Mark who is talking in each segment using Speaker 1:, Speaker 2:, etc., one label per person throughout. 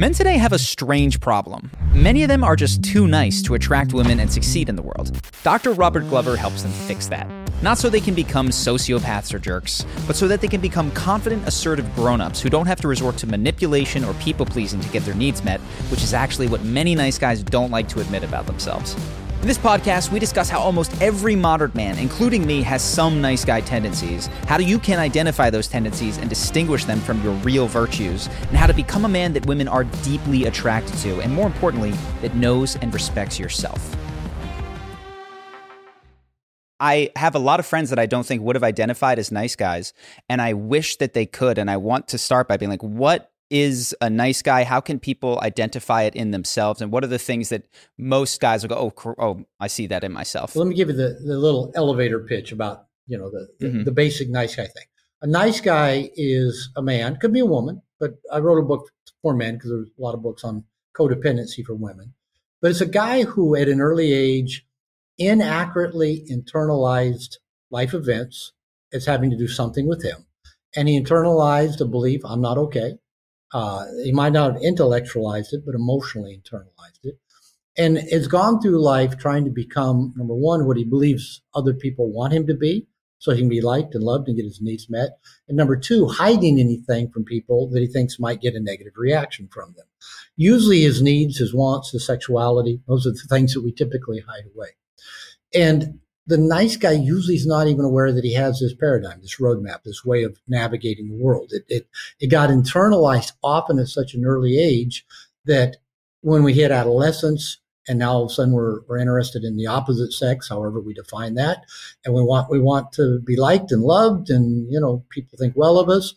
Speaker 1: Men today have a strange problem. Many of them are just too nice to attract women and succeed in the world. Dr. Robert Glover helps them fix that. Not so they can become sociopaths or jerks, but so that they can become confident, assertive grown ups who don't have to resort to manipulation or people pleasing to get their needs met, which is actually what many nice guys don't like to admit about themselves. In this podcast, we discuss how almost every modern man, including me, has some nice guy tendencies, how you can identify those tendencies and distinguish them from your real virtues, and how to become a man that women are deeply attracted to, and more importantly, that knows and respects yourself. I have a lot of friends that I don't think would have identified as nice guys, and I wish that they could. And I want to start by being like, what is a nice guy? How can people identify it in themselves? And what are the things that most guys will go, oh, oh, I see that in myself?
Speaker 2: Let me give you the, the little elevator pitch about, you know, the, the, mm-hmm. the basic nice guy thing. A nice guy is a man, could be a woman, but I wrote a book for men because there's a lot of books on codependency for women. But it's a guy who at an early age inaccurately internalized life events as having to do something with him. And he internalized a belief, I'm not okay uh, he might not have intellectualized it, but emotionally internalized it. And has gone through life trying to become, number one, what he believes other people want him to be, so he can be liked and loved and get his needs met. And number two, hiding anything from people that he thinks might get a negative reaction from them. Usually his needs, his wants, his sexuality, those are the things that we typically hide away. And the nice guy usually is not even aware that he has this paradigm, this roadmap, this way of navigating the world. It, it, it got internalized often at such an early age that when we hit adolescence, and now all of a sudden we're, we're interested in the opposite sex, however we define that, and we want we want to be liked and loved, and you know people think well of us.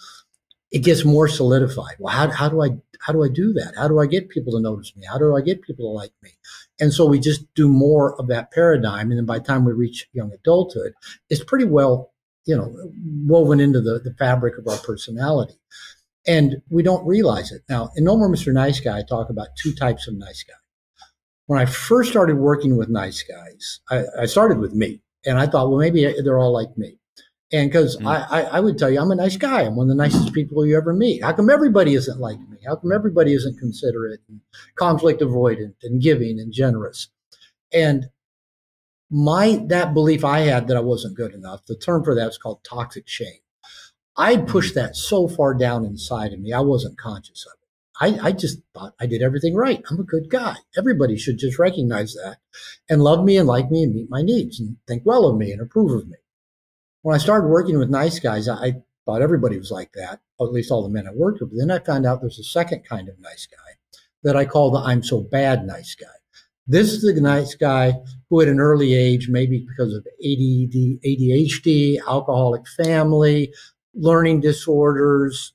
Speaker 2: It gets more solidified. Well, how, how do I how do I do that? How do I get people to notice me? How do I get people to like me? And so we just do more of that paradigm. And then by the time we reach young adulthood, it's pretty well, you know, woven into the, the fabric of our personality. And we don't realize it. Now, in No More Mr. Nice Guy, I talk about two types of nice guy. When I first started working with nice guys, I, I started with me. And I thought, well, maybe they're all like me. And because mm. I, I, I, would tell you, I'm a nice guy. I'm one of the nicest people you ever meet. How come everybody isn't like me? How come everybody isn't considerate and conflict avoidant and giving and generous? And my that belief I had that I wasn't good enough. The term for that is called toxic shame. I mm-hmm. pushed that so far down inside of me, I wasn't conscious of it. I, I just thought I did everything right. I'm a good guy. Everybody should just recognize that and love me and like me and meet my needs and think well of me and approve of me when I started working with nice guys, I thought everybody was like that, or at least all the men I worked with. But then I found out there's a second kind of nice guy that I call the I'm so bad nice guy. This is the nice guy who at an early age, maybe because of ADD, ADHD, alcoholic family, learning disorders,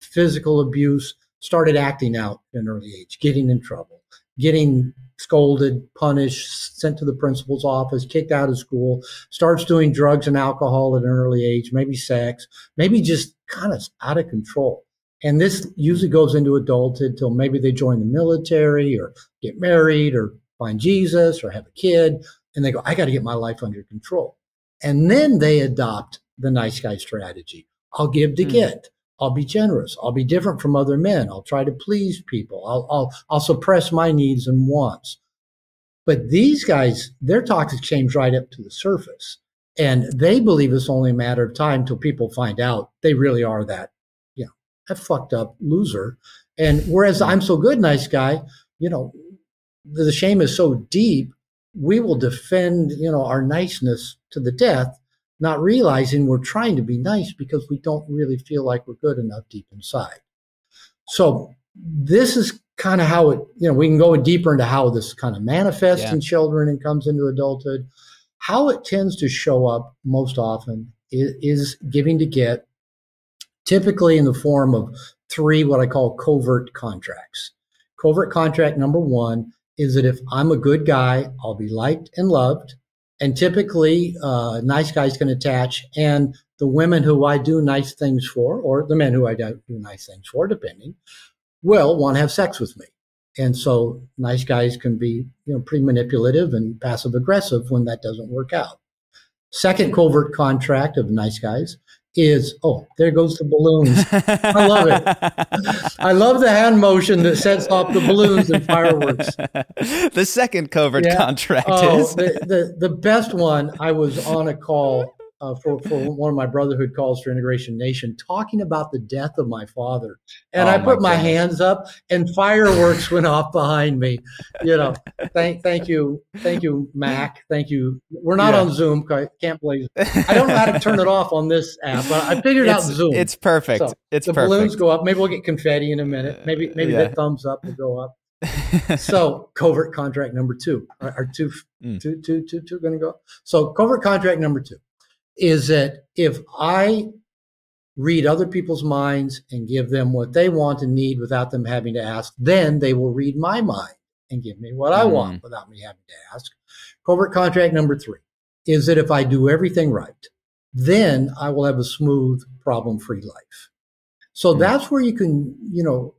Speaker 2: physical abuse, started acting out at an early age, getting in trouble, getting scolded, punished, sent to the principal's office, kicked out of school, starts doing drugs and alcohol at an early age, maybe sex, maybe just kind of out of control. And this usually goes into adulthood till maybe they join the military or get married or find Jesus or have a kid. And they go, I got to get my life under control. And then they adopt the nice guy strategy. I'll give to mm. get. I'll be generous. I'll be different from other men. I'll try to please people. I'll, I'll, I'll suppress my needs and wants. But these guys, their toxic shame's right up to the surface. And they believe it's only a matter of time till people find out they really are that, you know, that fucked up loser. And whereas I'm so good, nice guy, you know, the shame is so deep, we will defend, you know, our niceness to the death not realizing we're trying to be nice because we don't really feel like we're good enough deep inside. So this is kind of how it, you know, we can go deeper into how this kind of manifests yeah. in children and comes into adulthood. How it tends to show up most often is, is giving to get, typically in the form of three what I call covert contracts. Covert contract number one is that if I'm a good guy, I'll be liked and loved and typically uh, nice guys can attach and the women who i do nice things for or the men who i do nice things for depending will want to have sex with me. And so nice guys can be you know pretty manipulative and passive aggressive when that doesn't work out. Second covert contract of nice guys is oh, there goes the balloons. I love it. I love the hand motion that sets off the balloons and fireworks.
Speaker 1: The second covert yeah. contract oh, is
Speaker 2: the, the the best one. I was on a call uh, for, for one of my brotherhood calls for Integration Nation, talking about the death of my father. And oh, I put my, my hands up, and fireworks went off behind me. You know, thank thank you, thank you, Mac. Thank you. We're not yeah. on Zoom. I can't believe. I don't know how to turn it off on this app, but I figured
Speaker 1: it's,
Speaker 2: out Zoom.
Speaker 1: It's perfect. So
Speaker 2: it's
Speaker 1: the
Speaker 2: perfect. balloons go up. Maybe we'll get confetti in a minute. Maybe maybe yeah. the thumbs up will go up. so covert contract number two are, are two, mm. two, two, two, two going to go. So covert contract number two is that if I read other people's minds and give them what they want and need without them having to ask, then they will read my mind and give me what I mm. want without me having to ask. Covert contract number three is that if I do everything right, then I will have a smooth, problem free life. So mm. that's where you can, you know,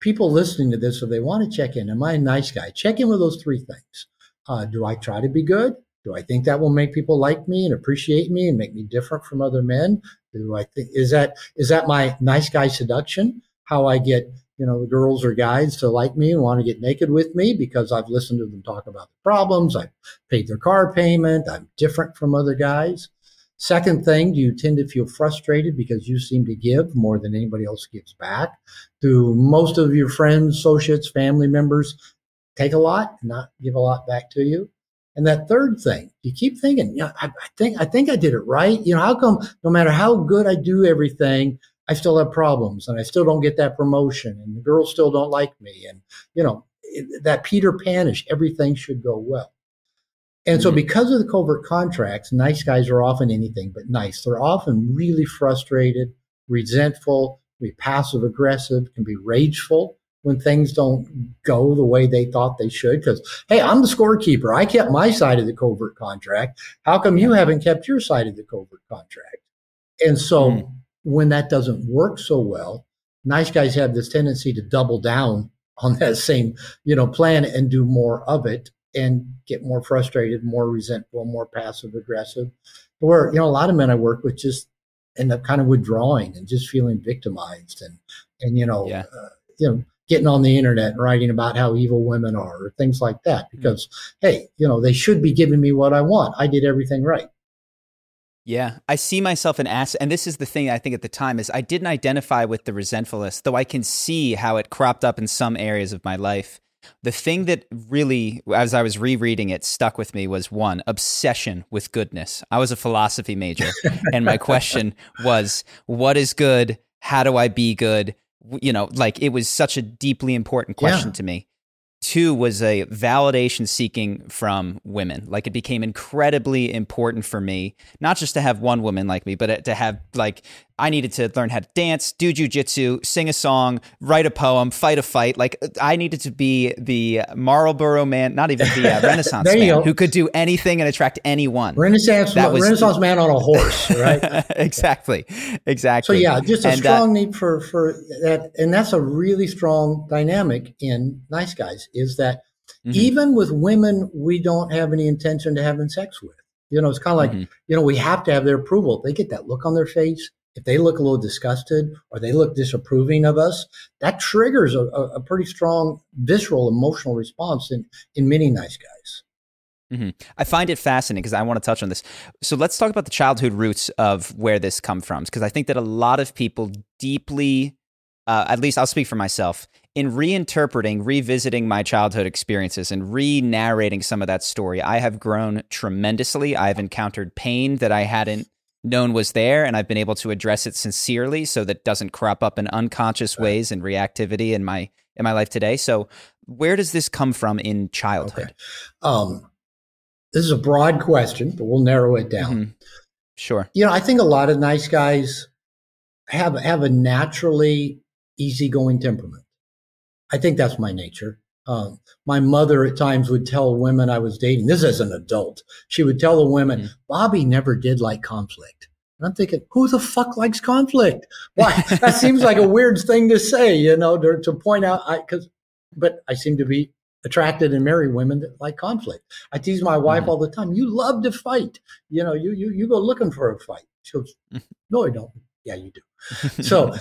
Speaker 2: people listening to this, if they want to check in, am I a nice guy? Check in with those three things. Uh, do I try to be good? Do I think that will make people like me and appreciate me and make me different from other men? Do I think is that is that my nice guy seduction? How I get you know the girls or guys to like me and want to get naked with me because I've listened to them talk about the problems. I've paid their car payment. I'm different from other guys. Second thing, do you tend to feel frustrated because you seem to give more than anybody else gives back? Do most of your friends, associates, family members take a lot and not give a lot back to you? And that third thing, you keep thinking, you know, I, I, think I think I did it right. You know, how come no matter how good I do everything, I still have problems and I still don't get that promotion and the girls still don't like me and you know it, that Peter Panish, everything should go well. And so, mm-hmm. because of the covert contracts, nice guys are often anything but nice. They're often really frustrated, resentful, be passive aggressive, can be rageful when things don't go the way they thought they should. Because, hey, I'm the scorekeeper. I kept my side of the covert contract. How come you haven't kept your side of the covert contract? And so mm. when that doesn't work so well, nice guys have this tendency to double down on that same, you know, plan and do more of it and get more frustrated, more resentful, more passive aggressive. Where, you know, a lot of men I work with just end up kind of withdrawing and just feeling victimized and, and, you know, yeah. uh, you know, getting on the internet and writing about how evil women are or things like that mm-hmm. because mm-hmm. hey you know they should be giving me what i want i did everything right
Speaker 1: yeah, I see myself an ass, and this is the thing I think at the time is I didn't identify with the resentfulness, though I can see how it cropped up in some areas of my life. The thing that really, as I was rereading it, stuck with me was one obsession with goodness. I was a philosophy major, and my question was, "What is good? How do I be good? You know, like it was such a deeply important question yeah. to me. Two was a validation seeking from women. Like it became incredibly important for me, not just to have one woman like me, but to have like I needed to learn how to dance, do jujitsu, sing a song, write a poem, fight a fight. Like I needed to be the Marlboro man, not even the uh, Renaissance man, go. who could do anything and attract anyone.
Speaker 2: Renaissance, that was, Renaissance man on a horse, right?
Speaker 1: exactly, exactly.
Speaker 2: So yeah, just a and, uh, strong uh, need for for that, and that's a really strong dynamic in nice guys. Is that mm-hmm. even with women we don't have any intention to having sex with. You know, it's kind of like, mm-hmm. you know, we have to have their approval. They get that look on their face if they look a little disgusted or they look disapproving of us, that triggers a, a pretty strong visceral emotional response in, in many nice guys.
Speaker 1: Mm-hmm. I find it fascinating because I want to touch on this. So let's talk about the childhood roots of where this come from, because I think that a lot of people deeply, uh, at least I'll speak for myself, in reinterpreting, revisiting my childhood experiences and re-narrating some of that story. I have grown tremendously. I've encountered pain that I hadn't known was there and I've been able to address it sincerely so that doesn't crop up in unconscious right. ways and reactivity in my in my life today. So where does this come from in childhood? Okay. Um,
Speaker 2: this is a broad question, but we'll narrow it down. Mm-hmm.
Speaker 1: Sure.
Speaker 2: You know, I think a lot of nice guys have have a naturally easygoing temperament. I think that's my nature. Um, my mother at times would tell women I was dating, this as an adult, she would tell the women, mm-hmm. Bobby never did like conflict. And I'm thinking, who the fuck likes conflict? Why? that seems like a weird thing to say, you know, to, to point out, I, cause, but I seem to be attracted and marry women that like conflict. I tease my wife mm-hmm. all the time. You love to fight. You know, you you you go looking for a fight. She goes, No, I don't. Yeah, you do. So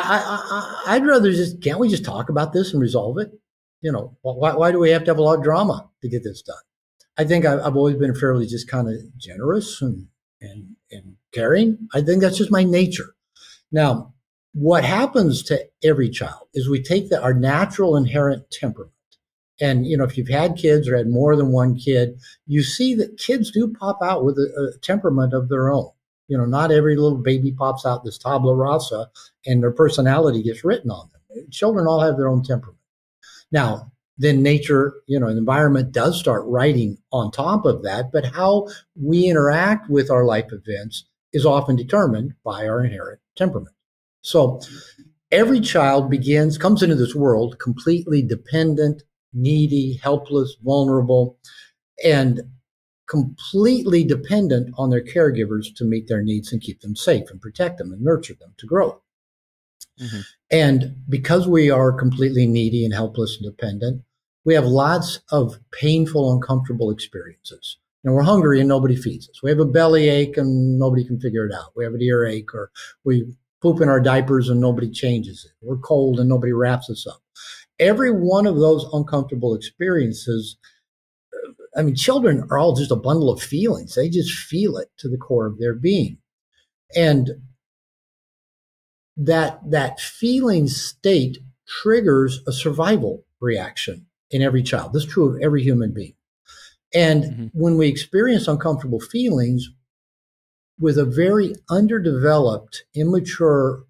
Speaker 2: I, I, I'd rather just can't we just talk about this and resolve it? You know, why why do we have to have a lot of drama to get this done? I think I've, I've always been fairly just kind of generous and and and caring. I think that's just my nature. Now, what happens to every child is we take the, our natural inherent temperament. And, you know, if you've had kids or had more than one kid, you see that kids do pop out with a, a temperament of their own. You know, not every little baby pops out this tabla rasa and their personality gets written on them. Children all have their own temperament. Now, then nature, you know, environment does start writing on top of that. But how we interact with our life events is often determined by our inherent temperament. So every child begins, comes into this world completely dependent, needy, helpless, vulnerable, and completely dependent on their caregivers to meet their needs and keep them safe and protect them and nurture them to grow. Mm-hmm. And because we are completely needy and helpless and dependent, we have lots of painful, uncomfortable experiences. And we're hungry and nobody feeds us. We have a belly ache and nobody can figure it out. We have an earache or we poop in our diapers and nobody changes it. We're cold and nobody wraps us up. Every one of those uncomfortable experiences, I mean, children are all just a bundle of feelings. They just feel it to the core of their being. And that, that feeling state triggers a survival reaction in every child. This is true of every human being. And mm-hmm. when we experience uncomfortable feelings, with a very underdeveloped, immature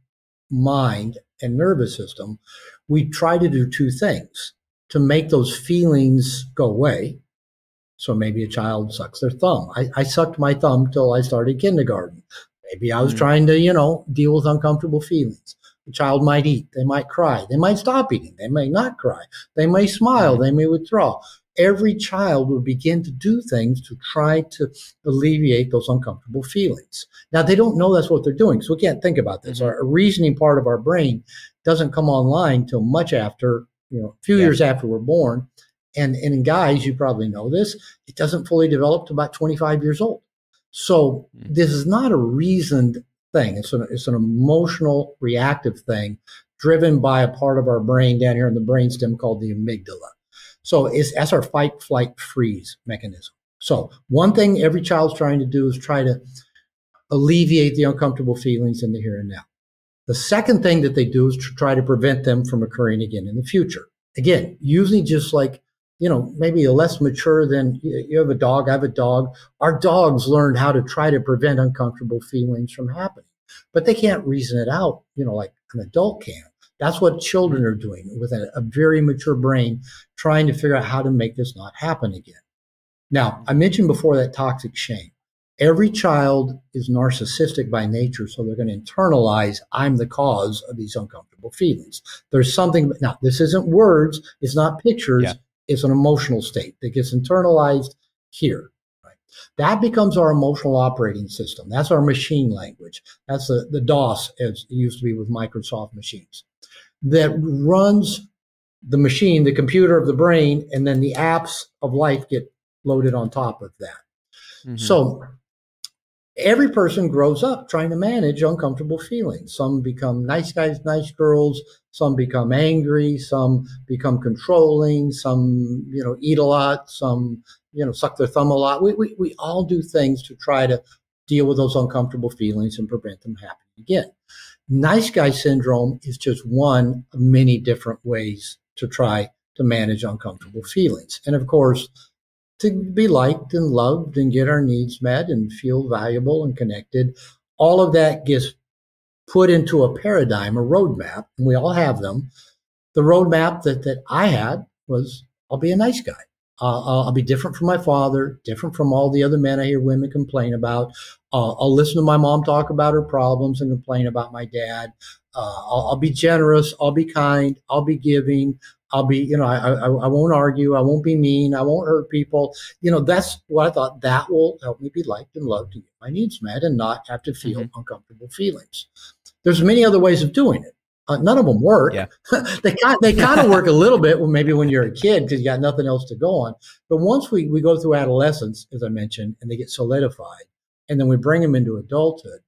Speaker 2: mind and nervous system, we try to do two things to make those feelings go away. So maybe a child sucks their thumb. I, I sucked my thumb till I started kindergarten. Maybe I was mm-hmm. trying to, you know, deal with uncomfortable feelings. The child might eat, they might cry, they might stop eating, they may not cry, they may smile, mm-hmm. they may withdraw every child will begin to do things to try to alleviate those uncomfortable feelings. Now, they don't know that's what they're doing, so we can't think about this. Mm-hmm. Our reasoning part of our brain doesn't come online till much after, you know, a few yeah. years after we're born. And, and in guys, you probably know this, it doesn't fully develop to about 25 years old. So mm-hmm. this is not a reasoned thing. It's an, it's an emotional, reactive thing driven by a part of our brain down here in the brainstem called the amygdala. So it's, that's our fight, flight, freeze mechanism. So one thing every child's trying to do is try to alleviate the uncomfortable feelings in the here and now. The second thing that they do is to try to prevent them from occurring again in the future. Again, usually just like, you know, maybe less mature than you have a dog, I have a dog. Our dogs learned how to try to prevent uncomfortable feelings from happening, but they can't reason it out, you know, like an adult can. That's what children are doing with a, a very mature brain, trying to figure out how to make this not happen again. Now, I mentioned before that toxic shame. Every child is narcissistic by nature, so they're going to internalize, I'm the cause of these uncomfortable feelings. There's something, now, this isn't words, it's not pictures, yeah. It's an emotional state that gets internalized here. That becomes our emotional operating system. That's our machine language. That's the, the DOS, as it used to be with Microsoft machines that runs the machine, the computer of the brain, and then the apps of life get loaded on top of that. Mm-hmm. So every person grows up trying to manage uncomfortable feelings. Some become nice guys, nice girls. Some become angry. Some become controlling. Some, you know, eat a lot. Some, you know, suck their thumb a lot. We, we, we all do things to try to deal with those uncomfortable feelings and prevent them happening again. Nice guy syndrome is just one of many different ways to try to manage uncomfortable feelings. And of course, to be liked and loved and get our needs met and feel valuable and connected, all of that gets put into a paradigm, a roadmap, and we all have them. The roadmap that, that I had was I'll be a nice guy. Uh, I'll be different from my father, different from all the other men I hear women complain about. Uh, I'll listen to my mom talk about her problems and complain about my dad. Uh, I'll, I'll, be generous. I'll be kind. I'll be giving. I'll be, you know, I, I, I, won't argue. I won't be mean. I won't hurt people. You know, that's what I thought that will help me be liked and loved and get my needs met and not have to feel mm-hmm. uncomfortable feelings. There's many other ways of doing it. Uh, none of them work. Yeah. they kind they kind of work a little bit when maybe when you're a kid because you got nothing else to go on. But once we we go through adolescence, as I mentioned, and they get solidified, and then we bring them into adulthood,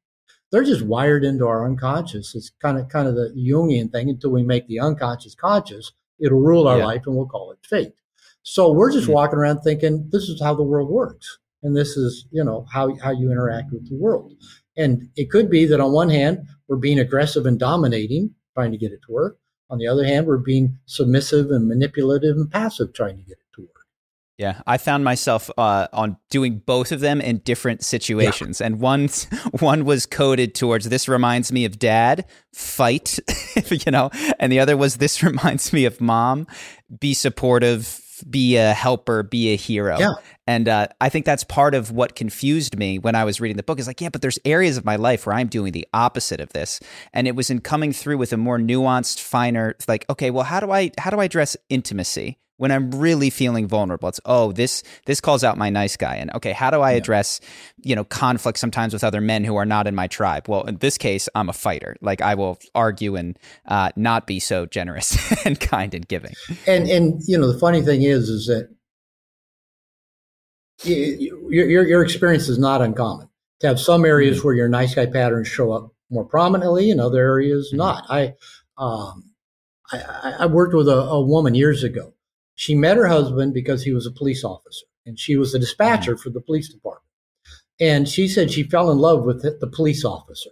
Speaker 2: they're just wired into our unconscious. It's kind of kind of the Jungian thing. Until we make the unconscious conscious, it'll rule our yeah. life, and we'll call it fate. So we're just mm-hmm. walking around thinking this is how the world works, and this is you know how how you interact with the world. And it could be that on one hand we're being aggressive and dominating, trying to get it to work. On the other hand, we're being submissive and manipulative and passive, trying to get it to work.
Speaker 1: Yeah, I found myself uh, on doing both of them in different situations, yeah. and one one was coded towards this reminds me of dad, fight, you know, and the other was this reminds me of mom, be supportive, be a helper, be a hero.
Speaker 2: Yeah.
Speaker 1: And uh, I think that's part of what confused me when I was reading the book. Is like, yeah, but there's areas of my life where I'm doing the opposite of this, and it was in coming through with a more nuanced, finer, like, okay, well, how do I how do I address intimacy? when I'm really feeling vulnerable. It's oh this this calls out my nice guy, and okay, how do I address you know conflict sometimes with other men who are not in my tribe? Well, in this case, I'm a fighter. Like I will argue and uh, not be so generous and kind and giving.
Speaker 2: And and you know the funny thing is is that your your, your experience is not uncommon. To have some areas mm-hmm. where your nice guy patterns show up more prominently, and other areas mm-hmm. not. I um I, I worked with a, a woman years ago she met her husband because he was a police officer and she was a dispatcher mm-hmm. for the police department. And she said she fell in love with the, the police officer.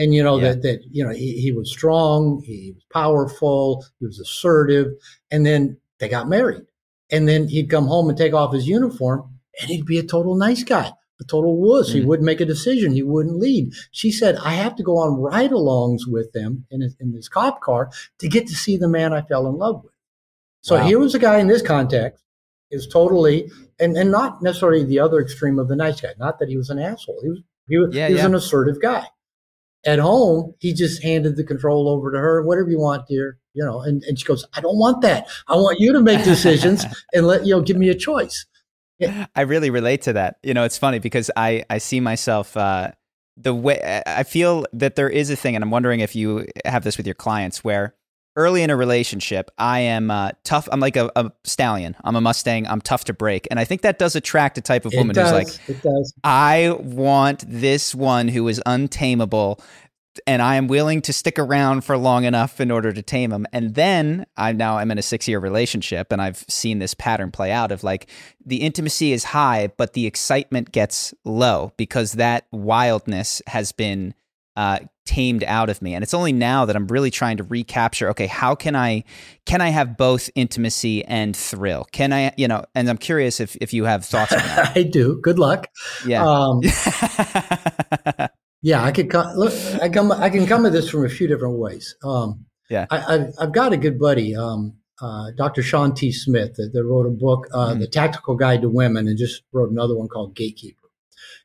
Speaker 2: And you know yeah. that that you know he, he was strong, he was powerful, he was assertive, and then they got married. And then he'd come home and take off his uniform, and he'd be a total nice guy, a total wuss. Mm-hmm. He wouldn't make a decision. He wouldn't lead. She said, I have to go on ride alongs with them in, his, in this cop car to get to see the man I fell in love with. So wow. here was a guy in this context is totally and, and not necessarily the other extreme of the nice guy. Not that he was an asshole. He was he was, yeah, he was yeah. an assertive guy. At home, he just handed the control over to her. Whatever you want, dear. You know, and, and she goes, I don't want that. I want you to make decisions and let you know, give me a choice.
Speaker 1: Yeah. I really relate to that. You know, it's funny because I I see myself uh, the way I feel that there is a thing, and I'm wondering if you have this with your clients where early in a relationship, I am uh, tough. I'm like a, a, stallion. I'm a Mustang. I'm tough to break. And I think that does attract a type of woman who's like, I want this one who is untamable. And I am willing to stick around for long enough in order to tame him. And then I now I'm in a six year relationship, and I've seen this pattern play out of like the intimacy is high, but the excitement gets low because that wildness has been uh, tamed out of me. And it's only now that i'm really trying to recapture okay how can i can i have both intimacy and thrill? Can i you know and i'm curious if if you have thoughts on that.
Speaker 2: I do. Good luck.
Speaker 1: Yeah. Um,
Speaker 2: yeah i could come look i come i can come at this from a few different ways um,
Speaker 1: yeah
Speaker 2: I, have I've got a good buddy um, uh, dr shawn t smith that, that wrote a book uh, mm. the tactical guide to women and just wrote another one called gatekeeper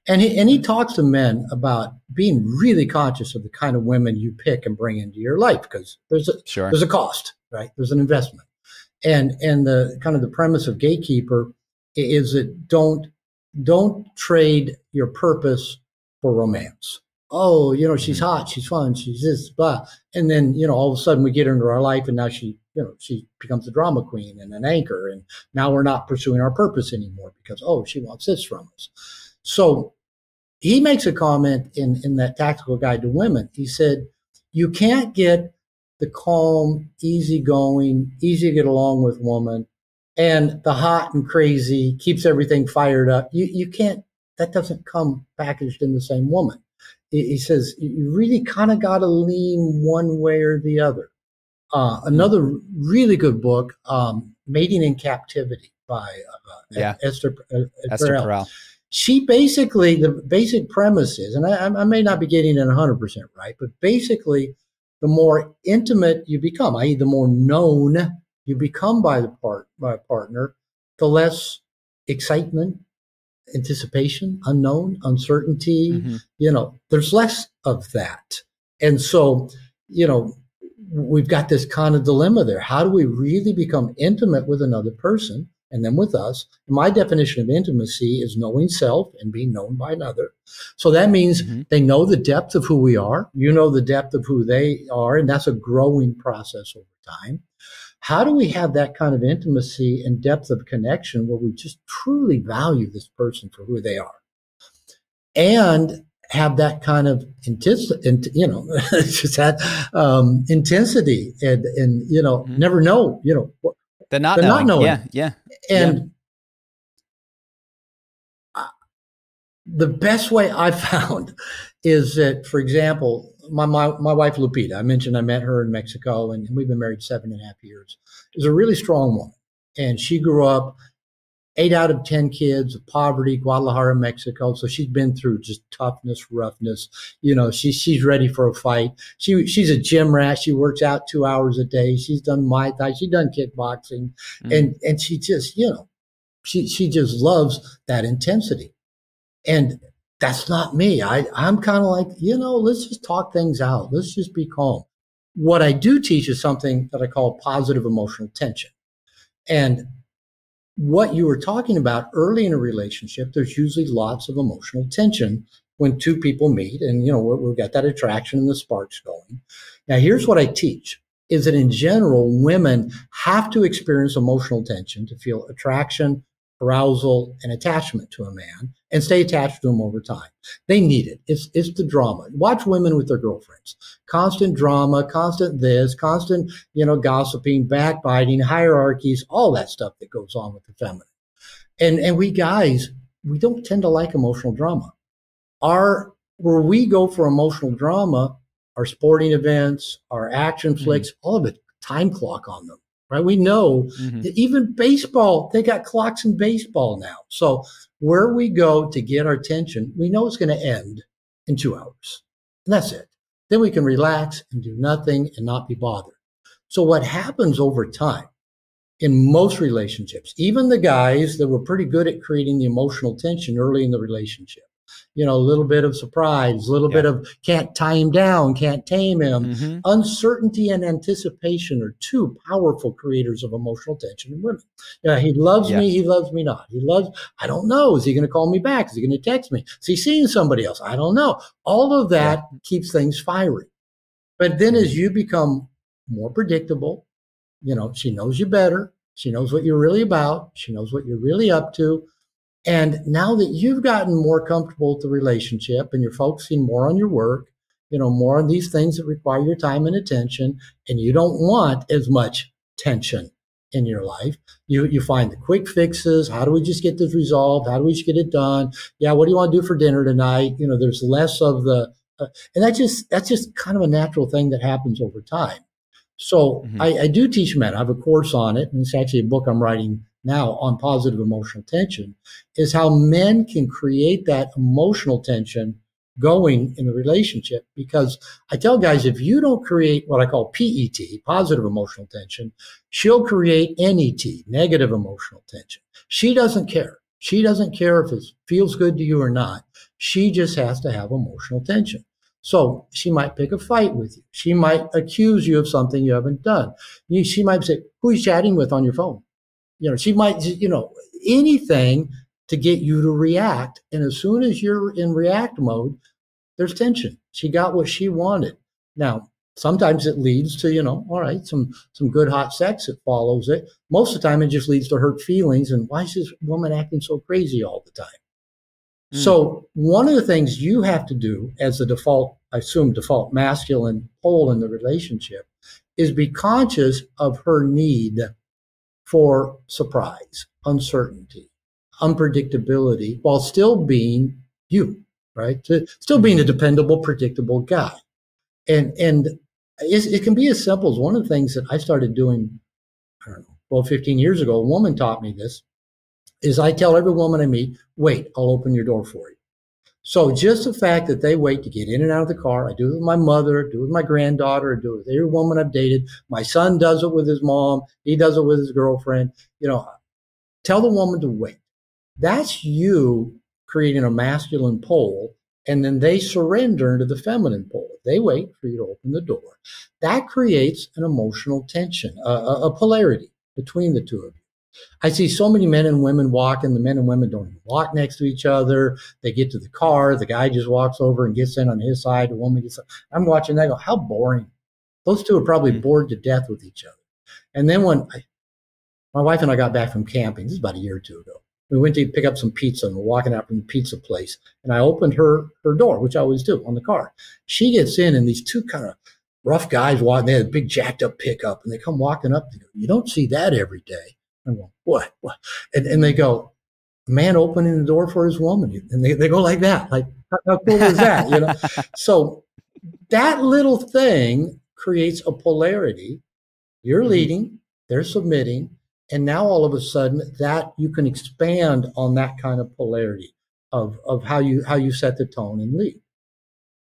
Speaker 2: and he, and he talks to men about being really conscious of the kind of women you pick and bring into your life because there's a
Speaker 1: sure.
Speaker 2: there's a cost, right? There's an investment. And and the kind of the premise of gatekeeper is that don't don't trade your purpose for romance. Oh, you know, she's mm-hmm. hot, she's fun, she's this, blah. And then, you know, all of a sudden we get into our life and now she, you know, she becomes a drama queen and an anchor. And now we're not pursuing our purpose anymore because, oh, she wants this from us. So he makes a comment in, in that tactical guide to women. He said, you can't get the calm, easygoing, easy to get along with woman and the hot and crazy keeps everything fired up. You, you can't, that doesn't come packaged in the same woman. He, he says, you really kind of got to lean one way or the other. Uh, another really good book, um, Mating in Captivity by uh,
Speaker 1: yeah.
Speaker 2: Esther, uh,
Speaker 1: Esther Perel. Perel
Speaker 2: she basically the basic premise is, and I, I may not be getting it 100% right, but basically, the more intimate you become, i.e., the more known you become by the part by a partner, the less excitement, anticipation, unknown, uncertainty. Mm-hmm. You know, there's less of that, and so you know we've got this kind of dilemma there. How do we really become intimate with another person? and then with us. And my definition of intimacy is knowing self and being known by another. So that means mm-hmm. they know the depth of who we are. You know the depth of who they are. And that's a growing process over time. How do we have that kind of intimacy and depth of connection where we just truly value this person for who they are? And have that kind of intensity, you know, just that um, intensity and, and, you know, mm-hmm. never know, you know,
Speaker 1: the not, the knowing. not knowing. Yeah. Yeah.
Speaker 2: And yeah. the best way I found is that, for example, my, my, my wife, Lupita, I mentioned I met her in Mexico and we've been married seven and a half years, is a really strong woman. And she grew up eight out of 10 kids of poverty, Guadalajara, Mexico. So she's been through just toughness, roughness. You know, she, she's ready for a fight. She, she's a gym rat. She works out two hours a day. She's done Muay Thai. She's done kickboxing mm-hmm. and, and she just, you know, she, she just loves that intensity. And that's not me. I, I'm kind of like, you know, let's just talk things out. Let's just be calm. What I do teach is something that I call positive emotional tension. And what you were talking about early in a relationship, there's usually lots of emotional tension when two people meet and, you know, we've got that attraction and the sparks going. Now, here's what I teach is that in general, women have to experience emotional tension to feel attraction, arousal, and attachment to a man and stay attached to him over time. They need it. It's, it's the drama. Watch women with their girlfriends. Constant drama, constant this, constant, you know, gossiping, backbiting, hierarchies, all that stuff that goes on with the feminine. And, and we guys, we don't tend to like emotional drama. Our, where we go for emotional drama, our sporting events, our action mm-hmm. flicks, mm-hmm. all of it, time clock on them right? We know mm-hmm. that even baseball, they got clocks in baseball now. So where we go to get our attention, we know it's going to end in two hours. And that's it. Then we can relax and do nothing and not be bothered. So what happens over time in most relationships, even the guys that were pretty good at creating the emotional tension early in the relationship, you know, a little bit of surprise, a little yeah. bit of can't tie him down, can't tame him. Mm-hmm. Uncertainty and anticipation are two powerful creators of emotional tension in women. Yeah, he loves yeah. me, he loves me not. He loves, I don't know. Is he going to call me back? Is he going to text me? Is he seeing somebody else? I don't know. All of that yeah. keeps things fiery. But then as you become more predictable, you know, she knows you better. She knows what you're really about. She knows what you're really up to. And now that you've gotten more comfortable with the relationship and you're focusing more on your work, you know, more on these things that require your time and attention, and you don't want as much tension in your life. You you find the quick fixes. How do we just get this resolved? How do we just get it done? Yeah, what do you want to do for dinner tonight? You know, there's less of the, uh, and that's just that's just kind of a natural thing that happens over time. So mm-hmm. I, I do teach men. I have a course on it, and it's actually a book I'm writing now on positive emotional tension is how men can create that emotional tension going in the relationship. Because I tell guys, if you don't create what I call PET, positive emotional tension, she'll create NET, negative emotional tension. She doesn't care. She doesn't care if it feels good to you or not. She just has to have emotional tension. So she might pick a fight with you. She might accuse you of something you haven't done. She might say, who are you chatting with on your phone? You know, she might, you know, anything to get you to react. And as soon as you're in react mode, there's tension. She got what she wanted. Now, sometimes it leads to, you know, all right, some some good hot sex that follows it. Most of the time it just leads to hurt feelings and why is this woman acting so crazy all the time? Mm. So one of the things you have to do as the default, I assume default masculine pole in the relationship is be conscious of her need for surprise, uncertainty, unpredictability, while still being you, right? To still being a mm-hmm. dependable, predictable guy. And, and it can be as simple as one of the things that I started doing, I don't know, 12, 15 years ago. A woman taught me this is I tell every woman I meet, wait, I'll open your door for you. So just the fact that they wait to get in and out of the car, I do it with my mother, do it with my granddaughter, do it with every woman I've dated. My son does it with his mom. He does it with his girlfriend. You know, tell the woman to wait. That's you creating a masculine pole and then they surrender into the feminine pole. They wait for you to open the door. That creates an emotional tension, a, a, a polarity between the two of you. I see so many men and women walk, and the men and women don't walk next to each other. They get to the car, the guy just walks over and gets in on his side, the woman gets. I'm watching that. I go, how boring. Those two are probably mm-hmm. bored to death with each other. And then when I, my wife and I got back from camping, this is about a year or two ago. We went to pick up some pizza and we're walking out from the pizza place. And I opened her her door, which I always do on the car. She gets in, and these two kind of rough guys walking. They had a big jacked up pickup, and they come walking up. Go, "You don't see that every day." I go, "What? What?" And, and they go, "Man opening the door for his woman," and they, they go like that. Like, how cool is that? You know. so that little thing creates a polarity. You're mm-hmm. leading, they're submitting, and now all of a sudden that you can expand on that kind of polarity of of how you how you set the tone and lead.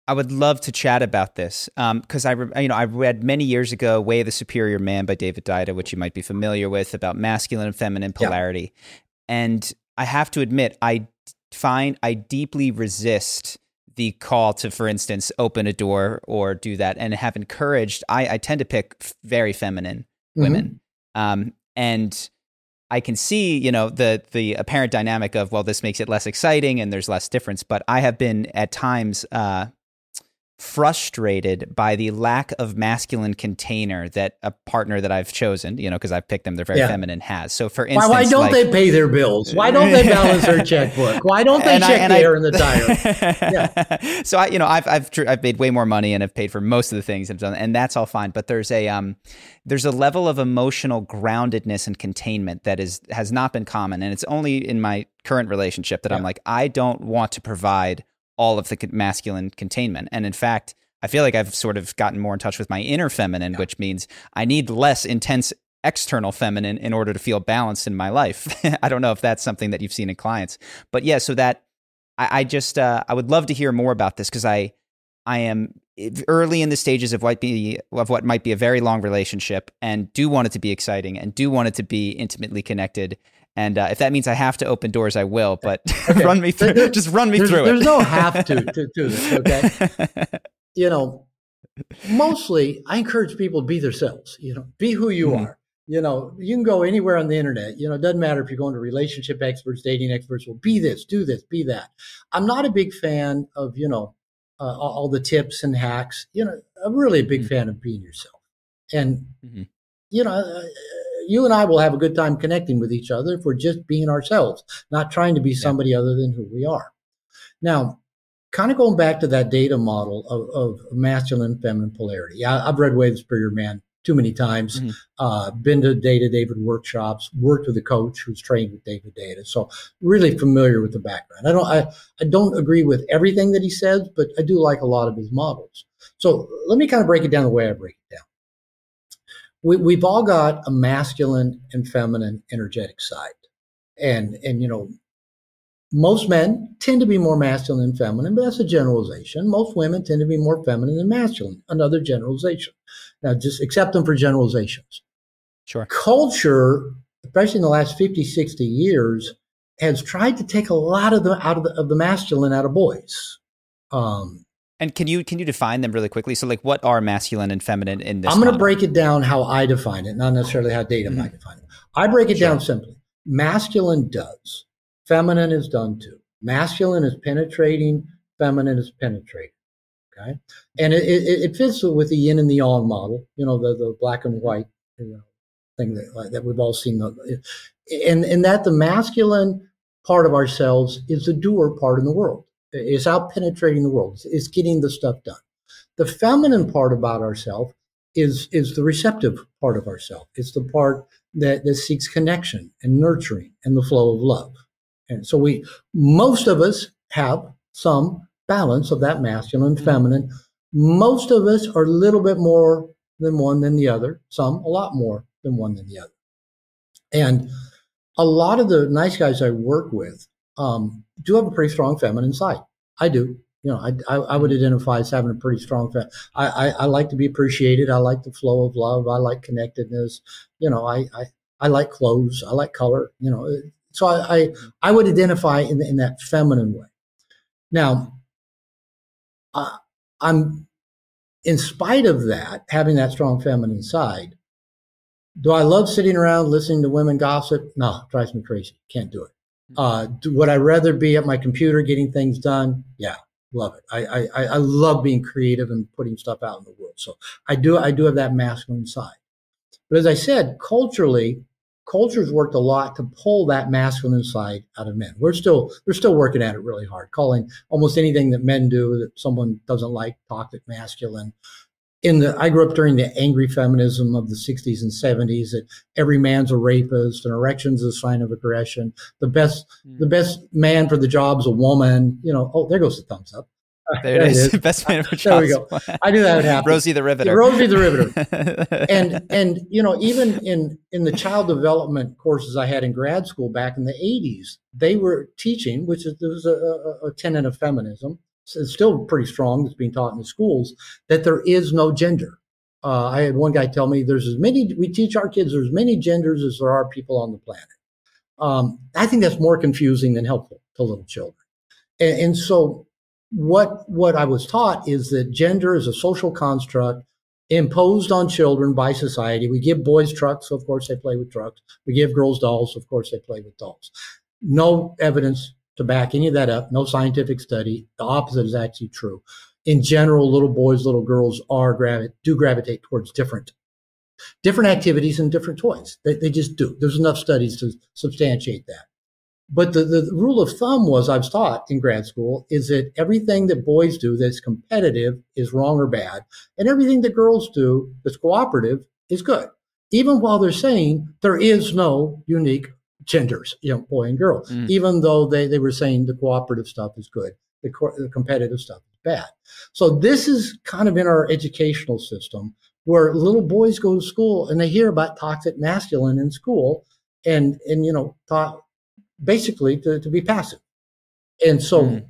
Speaker 1: I would love to chat about this because um, I, you know, I read many years ago "Way of the Superior Man" by David Deida, which you might be familiar with, about masculine and feminine polarity. Yeah. And I have to admit, I find I deeply resist the call to, for instance, open a door or do that, and have encouraged. I, I tend to pick very feminine mm-hmm. women, um, and I can see, you know, the the apparent dynamic of well, this makes it less exciting and there's less difference. But I have been at times uh, frustrated by the lack of masculine container that a partner that I've chosen, you know, because I've picked them, they're very yeah. feminine, has. So, for instance,
Speaker 2: why, why don't like, they pay their bills? Why don't they balance their checkbook? Why don't they check I, the air in the tire?
Speaker 1: Yeah. so, I, you know, I've I've tr- I've made way more money and have paid for most of the things I've done, and that's all fine. But there's a um, there's a level of emotional groundedness and containment that is has not been common, and it's only in my current relationship that yeah. I'm like, I don't want to provide all of the masculine containment. And in fact, I feel like I've sort of gotten more in touch with my inner feminine, yeah. which means I need less intense external feminine in order to feel balanced in my life. I don't know if that's something that you've seen in clients, but yeah, so that I, I just uh, I would love to hear more about this because I I am early in the stages of what be of what might be a very long relationship and do want it to be exciting and do want it to be intimately connected and uh, if that means I have to open doors, I will. But okay. run me through. There, just run me
Speaker 2: through
Speaker 1: there's
Speaker 2: it. There's no have to to do this. Okay. you know, mostly I encourage people to be themselves. You know, be who you mm-hmm. are. You know, you can go anywhere on the internet. You know, it doesn't matter if you're going to relationship experts, dating experts. Well, be this, do this, be that. I'm not a big fan of you know uh, all the tips and hacks. You know, I'm really a big mm-hmm. fan of being yourself. And mm-hmm. you know, uh, you and I will have a good time connecting with each other if we're just being ourselves, not trying to be somebody yeah. other than who we are. Now, kind of going back to that Deida model of, of masculine feminine polarity. I, have read Way of the Superior Man too many times, mm-hmm. uh, been to Deida David workshops, worked with a coach who's trained with David Deida. So really familiar with the background. I don't, I, I don't agree with everything that he says, but I do like a lot of his models. So let me kind of break it down the way I break it down we, we've all got a masculine and feminine energetic side. And, and, you know, most men tend to be more masculine and feminine, but that's a generalization. Most women tend to be more feminine than masculine, another generalization. Now, just accept them for generalizations.
Speaker 1: Sure.
Speaker 2: Culture, especially in the last 50, 60 years, has tried to take a lot of the out of the, of the masculine out of boys.
Speaker 1: Um, and can you can you define them really quickly? So, like, what are masculine and feminine in this?
Speaker 2: I'm going to break it down how I define it, not necessarily how Deida mm-hmm. might define it. I break it sure. down simply. Masculine does. Feminine is done too. Masculine is penetrating. Feminine is penetrating. Okay, and it, it, it fits with the yin and the yang model. You know, the the black and white you know, thing that that we've all seen. And and that the masculine part of ourselves is the doer part in the world is out penetrating the world, is getting the stuff done. The feminine part about ourselves is is the receptive part of ourselves. It's the part that, that seeks connection and nurturing and the flow of love. And so we most of us have some balance of that masculine mm-hmm. feminine. Most of us are a little bit more than one than the other, some a lot more than one than the other. And a lot of the nice guys I work with um, do have a pretty strong feminine side. I do. You know, I, I, I would identify as having a pretty strong. fem- I, I, I like to be appreciated. I like the flow of love. I like connectedness. You know, I, I, I like clothes. I like color. You know, so I, I, I would identify in, in that feminine way. Now, uh, I'm, in spite of that, having that strong feminine side, Do I love sitting around listening to women gossip? No, drives me crazy. Can't do it. Uh, do, would I rather be at my computer getting things done? Yeah, love it. I, I, I love being creative and putting stuff out in the world. So I do, I do have that masculine side. But as I said, culturally, culture's worked a lot to pull that masculine side out of men. We're still, they're still working at it really hard, calling almost anything that men do that someone doesn't like toxic masculine in the I grew up during the angry feminism of the 60s and 70s that every man's a rapist and erection's is a sign of aggression. The best mm. the best man for the job is a woman. You know, oh there goes the thumbs up.
Speaker 1: There, it is. Best man for the job.
Speaker 2: There we go. I knew that would happen.
Speaker 1: Rosie the Riveter.
Speaker 2: Rosie the Riveter. and and you know, even in in the child development courses I had in grad school back in the 80s, they were teaching, which is there was a, a, a tenet of feminism, it's still pretty strong that's being taught in the schools that there is no gender. Uh, I had one guy tell me there's as many, we teach our kids there's as many genders as there are people on the planet. Um, I think that's more confusing than helpful to little children. And, and so what, what I was taught is that gender is a social construct imposed on children by society. We give boys trucks, so of course they play with trucks. We give girls dolls, of course they play with dolls. No evidence to back any of that up. No scientific study. The opposite is actually true. In general, little boys, little girls are gravi- do gravitate towards different different activities and different toys. They, they just do. There's enough studies to substantiate that. But the, the rule of thumb was I was taught in grad school is that everything that boys do that's competitive is wrong or bad, and everything that girls do that's cooperative is good. Even while they're saying there is no unique genders, you know, boy and girl, mm. even though they, they were saying the cooperative stuff is good, the, co- the competitive stuff is bad. So this is kind of in our educational system where little boys go to school and they hear about toxic masculine in school and, and, you know, taught basically to, to be passive. And so mm.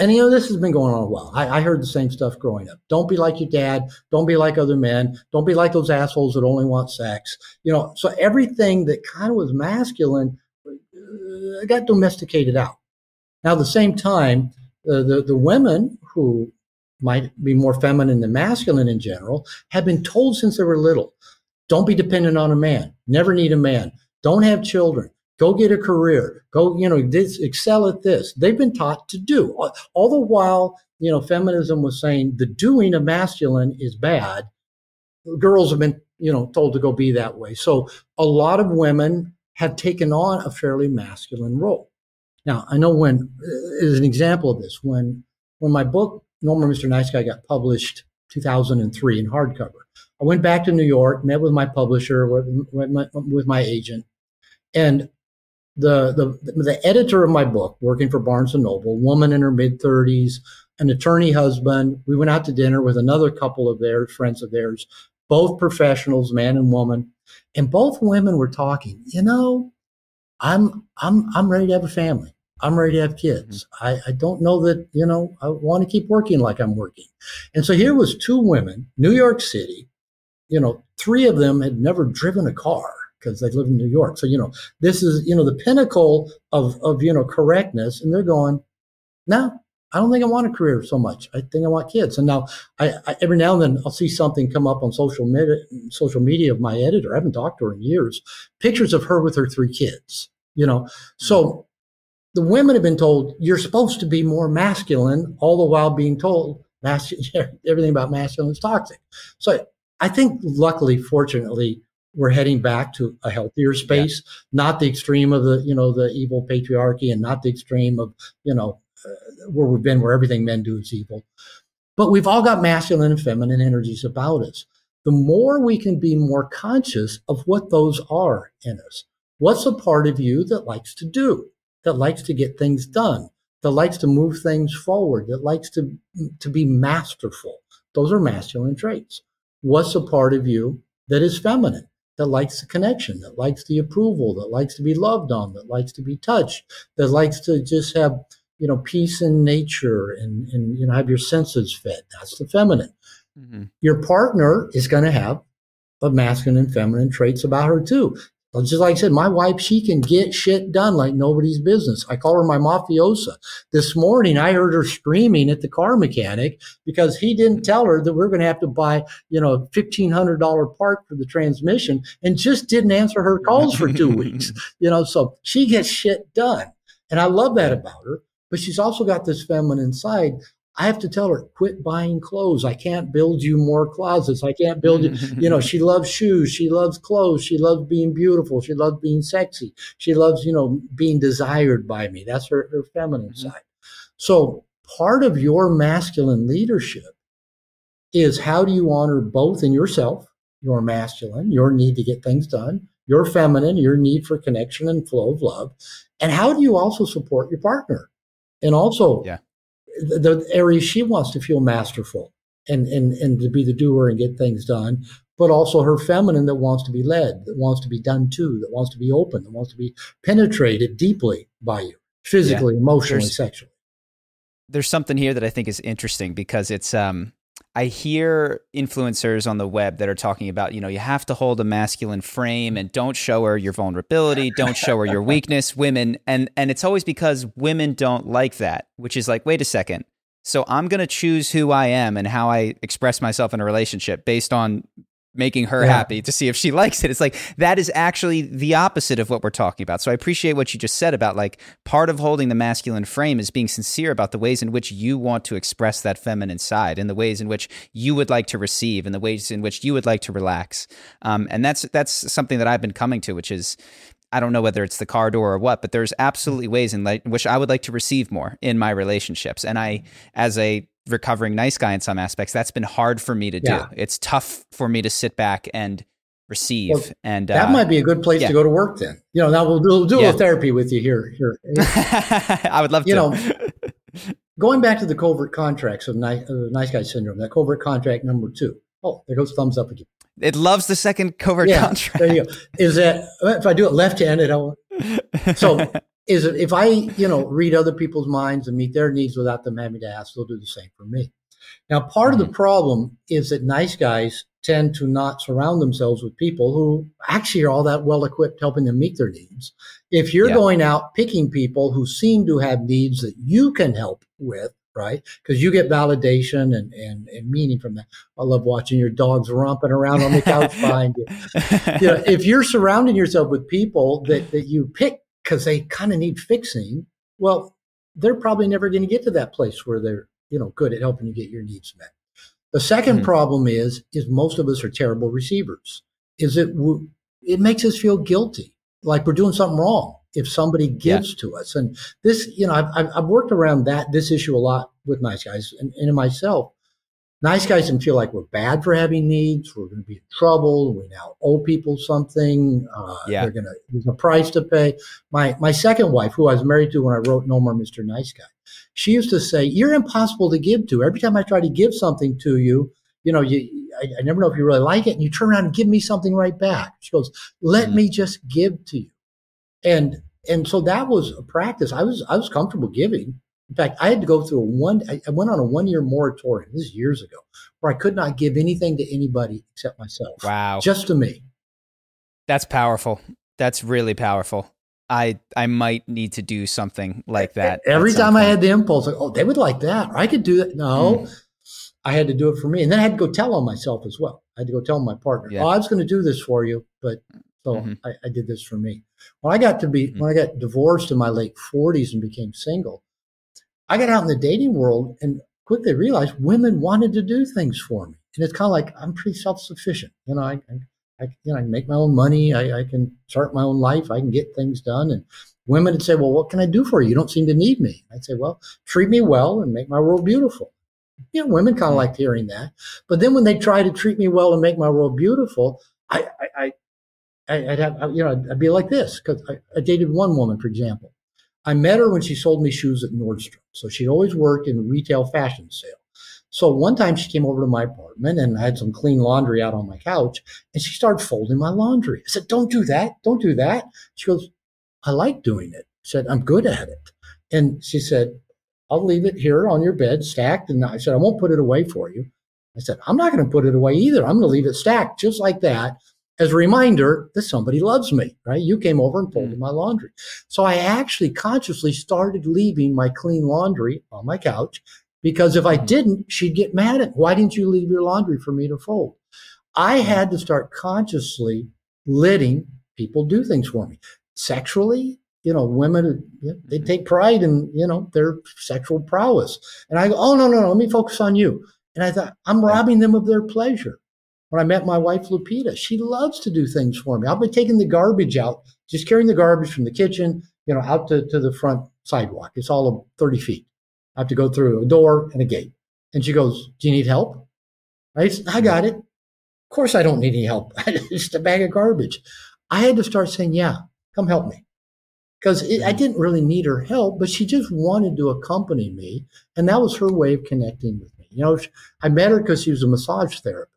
Speaker 2: And you know, this has been going on a while. I, I, heard the same stuff growing up. Don't be like your dad. Don't be like other men. Don't be like those assholes that only want sex. You know, so everything that kind of was masculine uh, got domesticated out. Now, at the same time, uh, the, the women who might be more feminine than masculine in general have been told since they were little, don't be dependent on a man. Never need a man. Don't have children go get a career, go, you know, this, excel at this. They've been taught to do. All the while, you know, feminism was saying the doing of masculine is bad. Girls have been, you know, told to go be that way. So a lot of women have taken on a fairly masculine role. Now, I know when, uh, as an example of this, when, when my book, No More Mr. Nice Guy, got published 2003 in hardcover, I went back to New York, met with my publisher, with, my, with my agent, and the, the, the editor of my book, working for Barnes and Noble, woman in her mid 30s, an attorney husband. We went out to dinner with another couple of theirs, friends of theirs, both professionals, man and woman, and both women were talking. You know, I'm I'm I'm ready to have a family. I'm ready to have kids. Mm-hmm. I, I don't know that, you know, I want to keep working like I'm working. And so here was two women, New York City, you know, three of them had never driven a car because they live in New York. So, you know, this is, you know, the pinnacle of, of, you know, correctness. And they're going, no, I don't think I want a career so much. I think I want kids. And now I, I, every now and then I'll see something come up on social media, social media of my editor. I haven't talked to her in years. Pictures of her with her three kids, you know. So mm-hmm. the women have been told you're supposed to be more masculine, all the while being told everything about masculine is toxic. So I think luckily, fortunately, we're heading back to a healthier space, yeah. not the extreme of the, you know, the evil patriarchy and not the extreme of, you know, uh, where we've been, where everything men do is evil. But we've all got masculine and feminine energies about us. The more we can be more conscious of what those are in us. What's a part of you that likes to do, that likes to get things done, that likes to move things forward, that likes to, to be masterful? Those are masculine traits. What's a part of you that is feminine? That likes the connection, that likes the approval, that likes to be loved on, that likes to be touched, that likes to just have, you know, peace in nature and, and you know, have your senses fed. That's the feminine. Mm-hmm. Your partner is going to have a masculine and feminine traits about her too. Just like I said, my wife, she can get shit done like nobody's business. I call her my mafiosa. This morning, I heard her screaming at the car mechanic because he didn't tell her that we're going to have to buy, you know, a $1,500 part for the transmission and just didn't answer her calls for two weeks. You know, so she gets shit done. And I love that about her. But she's also got this feminine side I have to tell her, quit buying clothes. I can't build you more closets. I can't build you. you know, she loves shoes. She loves clothes. She loves being beautiful. She loves being sexy. She loves, you know, being desired by me. That's her, her feminine mm-hmm. side. So part of your masculine leadership is how do you honor both in yourself, your masculine, your need to get things done, your feminine, your need for connection and flow of love, and how do you also support your partner? And also, yeah the area she wants to feel masterful and, and, and to be the doer and get things done, but also her feminine that wants to be led, that wants to be done to, that wants to be open, that wants to be penetrated deeply by you, physically, yeah. emotionally, there's, sexually.
Speaker 1: There's something here that I think is interesting because it's um I hear influencers on the web that are talking about, you know, you have to hold a masculine frame and don't show her your vulnerability, don't show her your weakness, women. And and it's always because women don't like that, which is like, wait a second. So I'm going to choose who I am and how I express myself in a relationship based on making her yeah. happy to see if she likes it. It's like that is actually the opposite of what we're talking about. So I appreciate what you just said about like part of holding the masculine frame is being sincere about the ways in which you want to express that feminine side and the ways in which you would like to receive and the ways in which you would like to relax. Um, and that's that's something that I've been coming to, which is I don't know whether it's the car door or what, but there's absolutely ways in like, which I would like to receive more in my relationships. And I, as a recovering nice guy in some aspects, that's been hard for me to do. It's tough for me to sit back and receive. Well, and
Speaker 2: that
Speaker 1: uh,
Speaker 2: might be a good place yeah. to go to work then. You know, now we'll do, we'll do yeah. a little therapy with you here. here.
Speaker 1: I would love
Speaker 2: you
Speaker 1: to.
Speaker 2: know, going back to the covert contracts of nice, uh, nice guy syndrome, that covert contract number two. Oh, there goes thumbs up again.
Speaker 1: It loves the second covert yeah, contract.
Speaker 2: There you go. Is that if I do it left-handed? I will So is it if I you know read other people's minds and meet their needs without them having to ask, they'll do the same for me. Now, part mm-hmm. of the problem is that nice guys tend to not surround themselves with people who actually are all that well equipped helping them meet their needs. If you're yeah. going out picking people who seem to have needs that you can help with, right? Because you get validation and, and, and meaning from that. I love watching your dogs romping around on the couch behind you. you know, if you're surrounding yourself with people that, that you pick because they kind of need fixing, well, they're probably never going to get to that place where they're, you know, good at helping you get your needs met. The 2nd mm-hmm. problem is, is most of us are terrible receivers. Is it, it makes us feel guilty, like we're doing something wrong if somebody gives yeah. to us. And this, you know, I've, I've worked around that, this issue a lot with nice guys and, and myself. Nice guys can feel like we're bad for having needs. We're going to be in trouble. We now owe people something. Uh, yeah. They're going to, there's a price to pay. My, my second wife, who I was married to when I wrote No More Mr. Nice Guy, she used to say, you're impossible to give to. Every time I try to give something to you, you know, you, I, I never know if you really like it. And you turn around and give me something right back. She goes, let mm. me just give to you. And and so that was a practice. I was I was comfortable giving. In fact, I had to go through a one. I went on a one year moratorium. This is years ago, where I could not give anything to anybody except myself.
Speaker 1: Wow,
Speaker 2: just to me.
Speaker 1: That's powerful. That's really powerful. I I might need to do something like that.
Speaker 2: Every time point. I had the impulse, like, oh, they would like that, I could do that. No, mm. I had to do it for me, and then I had to go tell on myself as well. I had to go tell my partner, yeah. "Oh, I was going to do this for you, but so mm-hmm. I, I, did this for me. When I got to be, mm-hmm. when I got divorced in my late 40s and became single, I got out in the dating world and quickly realized women wanted to do things for me. And it's kind of like I'm pretty self sufficient. You know, I, I, I, you know, I can make my own money. I, I can start my own life. I can get things done. And women would say, "Well, what can I do for you? You don't seem to need me." I'd say, "Well, treat me well and make my world beautiful." You know, women kind of mm-hmm. liked hearing that. But then when they try to treat me well and make my world beautiful, I, I, I'd have, you know, I'd be like this because I, I, dated one woman, for example. I met her when she sold me shoes at Nordstrom. So she'd always worked in retail fashion sale. So one time she came over to my apartment and I had some clean laundry out on my couch and she started folding my laundry. I said, don't do that. Don't do that. She goes, I like doing it. I said, I'm good at it. And she said, I'll leave it here on your bed stacked. And I said, I won't put it away for you. I said, I'm not going to put it away either. I'm going to leave it stacked just like that as a reminder that somebody loves me, right? You came over and folded mm. my laundry. So I actually consciously started leaving my clean laundry on my couch because if I mm. didn't, she'd get mad at me. Why didn't you leave your laundry for me to fold? I had to start consciously letting people do things for me. Sexually, you know, women, they mm-hmm. take pride in, you know, their sexual prowess. And I go, oh, no, no, no, let me focus on you. And I thought, I'm robbing them of their pleasure. When I met my wife, Lupita, she loves to do things for me. I'll be taking the garbage out, just carrying the garbage from the kitchen, you know, out to, to the front sidewalk. It's all of 30 feet. I have to go through a door and a gate. And she goes, do you need help? I, said, I got it. Of course I don't need any help. It's just a bag of garbage. I had to start saying, yeah, come help me because I mm-hmm. didn't really need her help, but she just wanted to accompany me. And that was her way of connecting with me. You know, I met her because she was a massage therapist.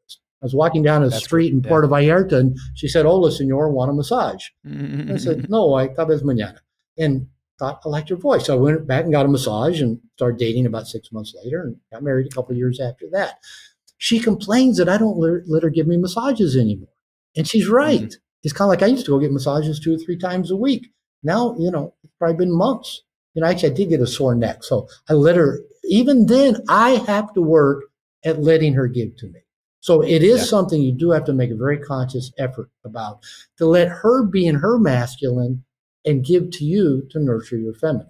Speaker 2: I was walking down a That's street in yeah. Puerto Vallarta and she said, Hola, senor, want a massage? I said, No, I tal vez mañana. And thought, I liked your voice. So I went back and got a massage and started dating about six months later and got married a couple years after that. She complains that I don't let, let her give me massages anymore. And she's right. Mm-hmm. It's kind of like I used to go get massages two or three times a week. Now, you know, it's probably been months. You know, actually, I did get a sore neck. So I let her, even then, I have to work at letting her give to me. So it is yeah. something you do have to make a very conscious effort about to let her be in her masculine and give to you to nurture your feminine.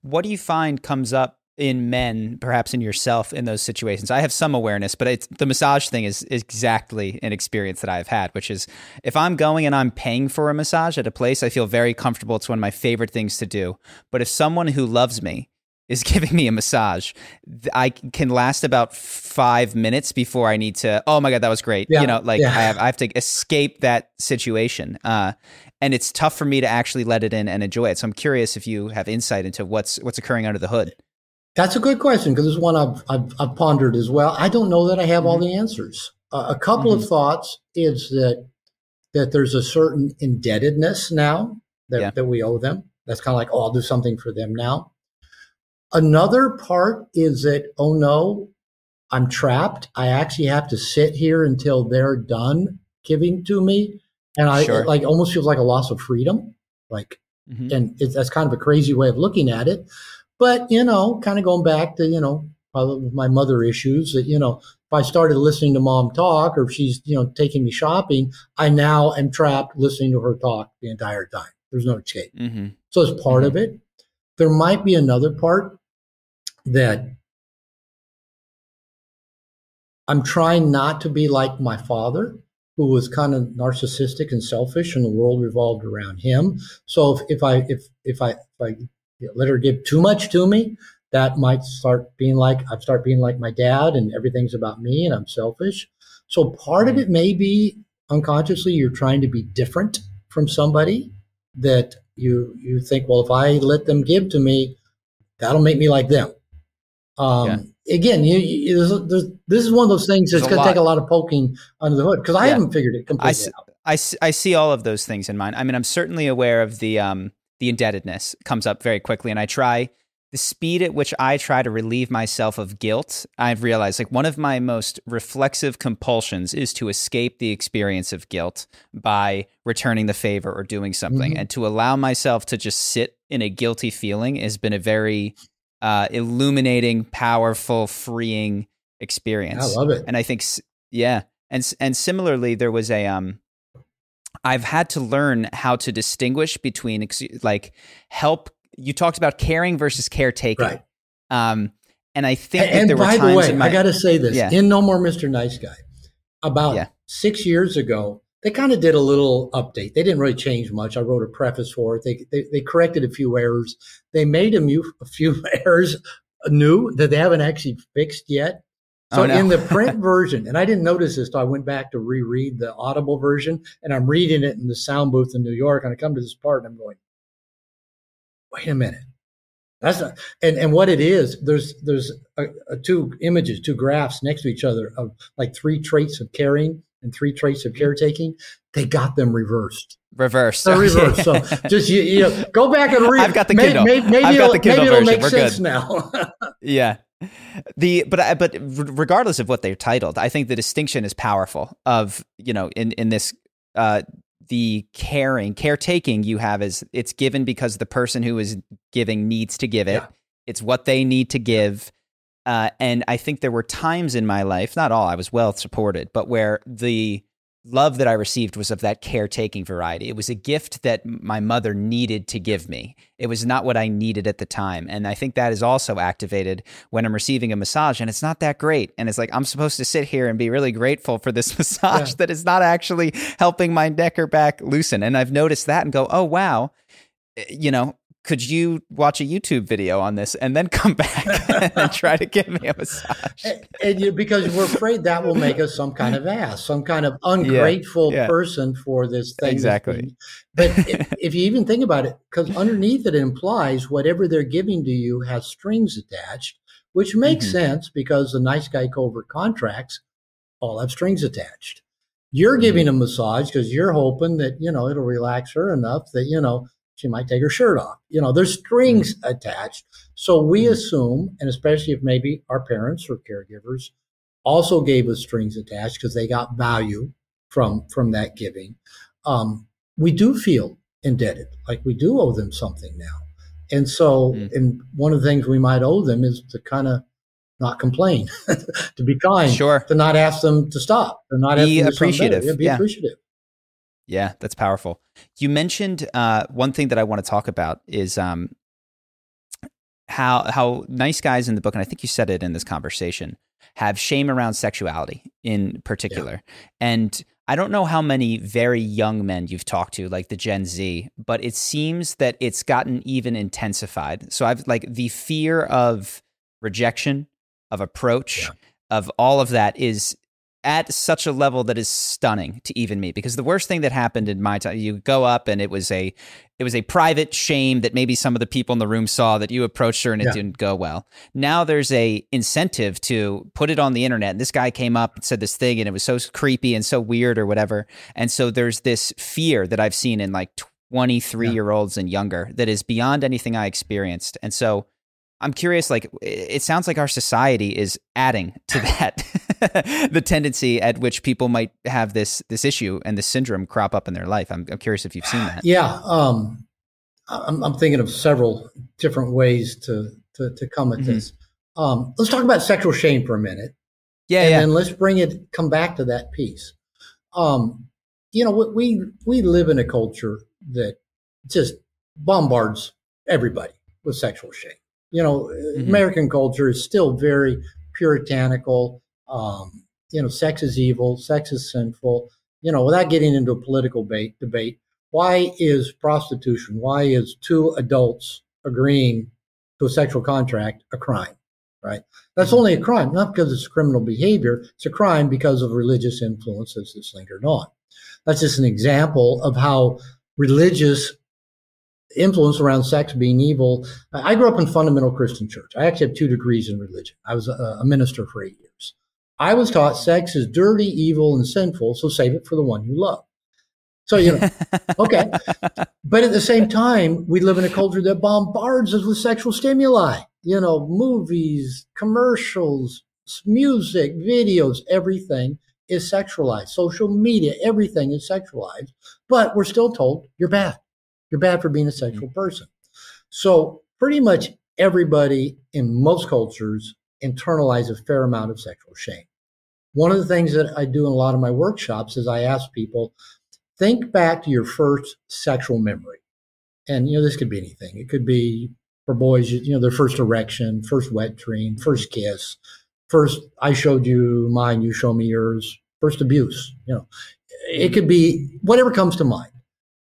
Speaker 1: What do you find comes up in men, perhaps in yourself in those situations. I have some awareness, but it's the massage thing is exactly an experience that I've had, which is if I'm going and I'm paying for a massage at a place, I feel very comfortable. It's one of my favorite things to do. But if someone who loves me is giving me a massage, I can last about five minutes before I need to. Oh my god, that was great! Yeah, you know, like yeah. I have I have to escape that situation, uh, and it's tough for me to actually let it in and enjoy it. So I'm curious if you have insight into what's what's occurring under the hood.
Speaker 2: That's a good question because it's one I've, I've, I've, pondered as well. I don't know that I have mm-hmm. all the answers. Uh, a couple mm-hmm. of thoughts is that that there's a certain indebtedness now that, yeah. that we owe them. That's kind of like, oh, I'll do something for them now. Another part is that, oh no, I'm trapped. I actually have to sit here until they're done giving to me. And I sure. like almost feels like a loss of freedom. Like, mm-hmm. and that's kind of a crazy way of looking at it. But, you know, kind of going back to, you know, my mother issues that, you know, if I started listening to mom talk or if she's, you know, taking me shopping, I now am trapped listening to her talk the entire time. There's no escape. Mm-hmm. So it's part mm-hmm. of it. There might be another part that I'm trying not to be like my father, who was kind of narcissistic and selfish, and the world revolved around him. So if, if I if if I if I let her give too much to me, that might start being like I start being like my dad, and everything's about me, and I'm selfish. So part of it mm. may be unconsciously you're trying to be different from somebody that you you think, well, if I let them give to me, that'll make me like them. Um, yeah. Again, you, you there's, there's, this is one of those things that's going to take a lot of poking under the hood because I yeah. haven't figured it completely
Speaker 1: I, I, I see all of those things in mind. I mean, I'm certainly aware of the um, the indebtedness comes up very quickly. And I try the speed at which I try to relieve myself of guilt. I've realized like one of my most reflexive compulsions is to escape the experience of guilt by returning the favor or doing something. Mm-hmm. And to allow myself to just sit in a guilty feeling has been a very uh, illuminating, powerful, freeing experience.
Speaker 2: I love it.
Speaker 1: And I think, yeah. And, and similarly, there was a, um, I've had to learn how to distinguish between like help. You talked about caring versus caretaking.
Speaker 2: Right.
Speaker 1: Um, and I think
Speaker 2: and, and by the way, my, I got to say this yeah. in No More Mr. Nice Guy, about yeah. six years ago, they kind of did a little update. They didn't really change much. I wrote a preface for it. They they, they corrected a few errors. They made a, few, a few errors new that they haven't actually fixed yet. Oh, so oh, no. in the print version, and I didn't notice this, so I went back to reread the Audible version, and I'm reading it in the sound booth in New York, and I come to this part, and I'm going, "Wait a minute, that's not." And and what it is, there's there's a, a two images, two graphs next to each other of like three traits of caring and three traits of caretaking. They got them reversed.
Speaker 1: Reversed.
Speaker 2: They're reversed. So just you, you know, go back and read.
Speaker 1: I've got the Kindle. Maybe, maybe, I've got the Kindle
Speaker 2: maybe it'll make We're sense good. now.
Speaker 1: yeah the but but regardless of what they're titled i think the distinction is powerful of you know in in this uh, the caring, caretaking you have is it's given because the person who is giving needs to give it. Yeah. It's what they need to give. Uh, and I think there were times in my life, not all, I was well supported, but where the love that I received was of that caretaking variety. It was a gift that my mother needed to give me. It was not what I needed at the time. And I think that is also activated when I'm receiving a massage and it's not that great. And it's like, I'm supposed to sit here and be really grateful for this massage yeah. that is not actually helping my neck or back loosen. And I've noticed that and go, oh, wow. Eh, you know, could you watch a YouTube video on this and then come back and try to give me a massage?
Speaker 2: And, and you, because we're afraid that will make us some kind of ass, some kind of ungrateful yeah, yeah. person for this thing.
Speaker 1: Exactly.
Speaker 2: But if, if, you even think about it, because underneath it implies whatever they're giving to you has strings attached, which makes mm-hmm. sense because the nice guy covert contracts all have strings attached. You're mm-hmm. giving a massage because you're hoping that, you know, it'll relax her enough that, you know, she might take her shirt off. You know, there's strings mm-hmm. attached. So we mm-hmm. assume, and especially if maybe our parents or caregivers also gave us strings attached because they got value from from that giving, um, we do feel indebted, like we do owe them something now. And so, mm-hmm. and one of the things we might owe them is to kind of not complain, to be kind,
Speaker 1: sure,
Speaker 2: to not ask them to stop, to not
Speaker 1: be appreciative,
Speaker 2: yeah, be yeah. appreciative.
Speaker 1: Yeah, that's powerful. You mentioned uh, one thing that I want to talk about is um, how how nice guys in the book, and I think you said it in this conversation, have shame around sexuality in particular. Yeah. And I don't know how many very young men you've talked to, like the Gen Z, but it seems that it's gotten even intensified. So I've like the fear of rejection, of approach, yeah. of all of that is at such a level that is stunning to even me because the worst thing that happened in my time you go up and it was a it was a private shame that maybe some of the people in the room saw that you approached her and it yeah. didn't go well now there's a incentive to put it on the internet and this guy came up and said this thing and it was so creepy and so weird or whatever and so there's this fear that i've seen in like 23 yeah. year olds and younger that is beyond anything i experienced and so I'm curious, like, it sounds like our society is adding to that the tendency at which people might have this this issue and this syndrome crop up in their life. I'm, I'm curious if you've seen that.
Speaker 2: Yeah. Um, I'm, I'm thinking of several different ways to, to, to come at mm-hmm. this. Um, let's talk about sexual shame for a minute.
Speaker 1: Yeah.
Speaker 2: And
Speaker 1: yeah.
Speaker 2: then let's bring it, come back to that piece. Um, you know, we, we live in a culture that just bombards everybody with sexual shame you know, mm-hmm. American culture is still very puritanical. Um, you know, sex is evil, sex is sinful. You know, without getting into a political debate, debate, why is prostitution, why is two adults agreeing to a sexual contract a crime? Right? That's mm-hmm. only a crime, not because it's criminal behavior. It's a crime because of religious influences that's lingered on. That's just an example of how religious influence around sex being evil. I grew up in fundamental Christian church. I actually have two degrees in religion. I was a, a minister for eight years. I was taught sex is dirty, evil, and sinful, so save it for the one you love. So, you know, okay. But at the same time, we live in a culture that bombards us with sexual stimuli, you know, movies, commercials, music, videos, everything is sexualized. Social media, everything is sexualized. But we're still told you're bad. You're bad for being a sexual mm-hmm. person. So pretty much everybody in most cultures internalize a fair amount of sexual shame. One of the things that I do in a lot of my workshops is I ask people, think back to your first sexual memory. And, you know, this could be anything. It could be for boys, you know, their first erection, first wet dream, first kiss, first I showed you mine, you show me yours, first abuse, you know, it could be whatever comes to mind.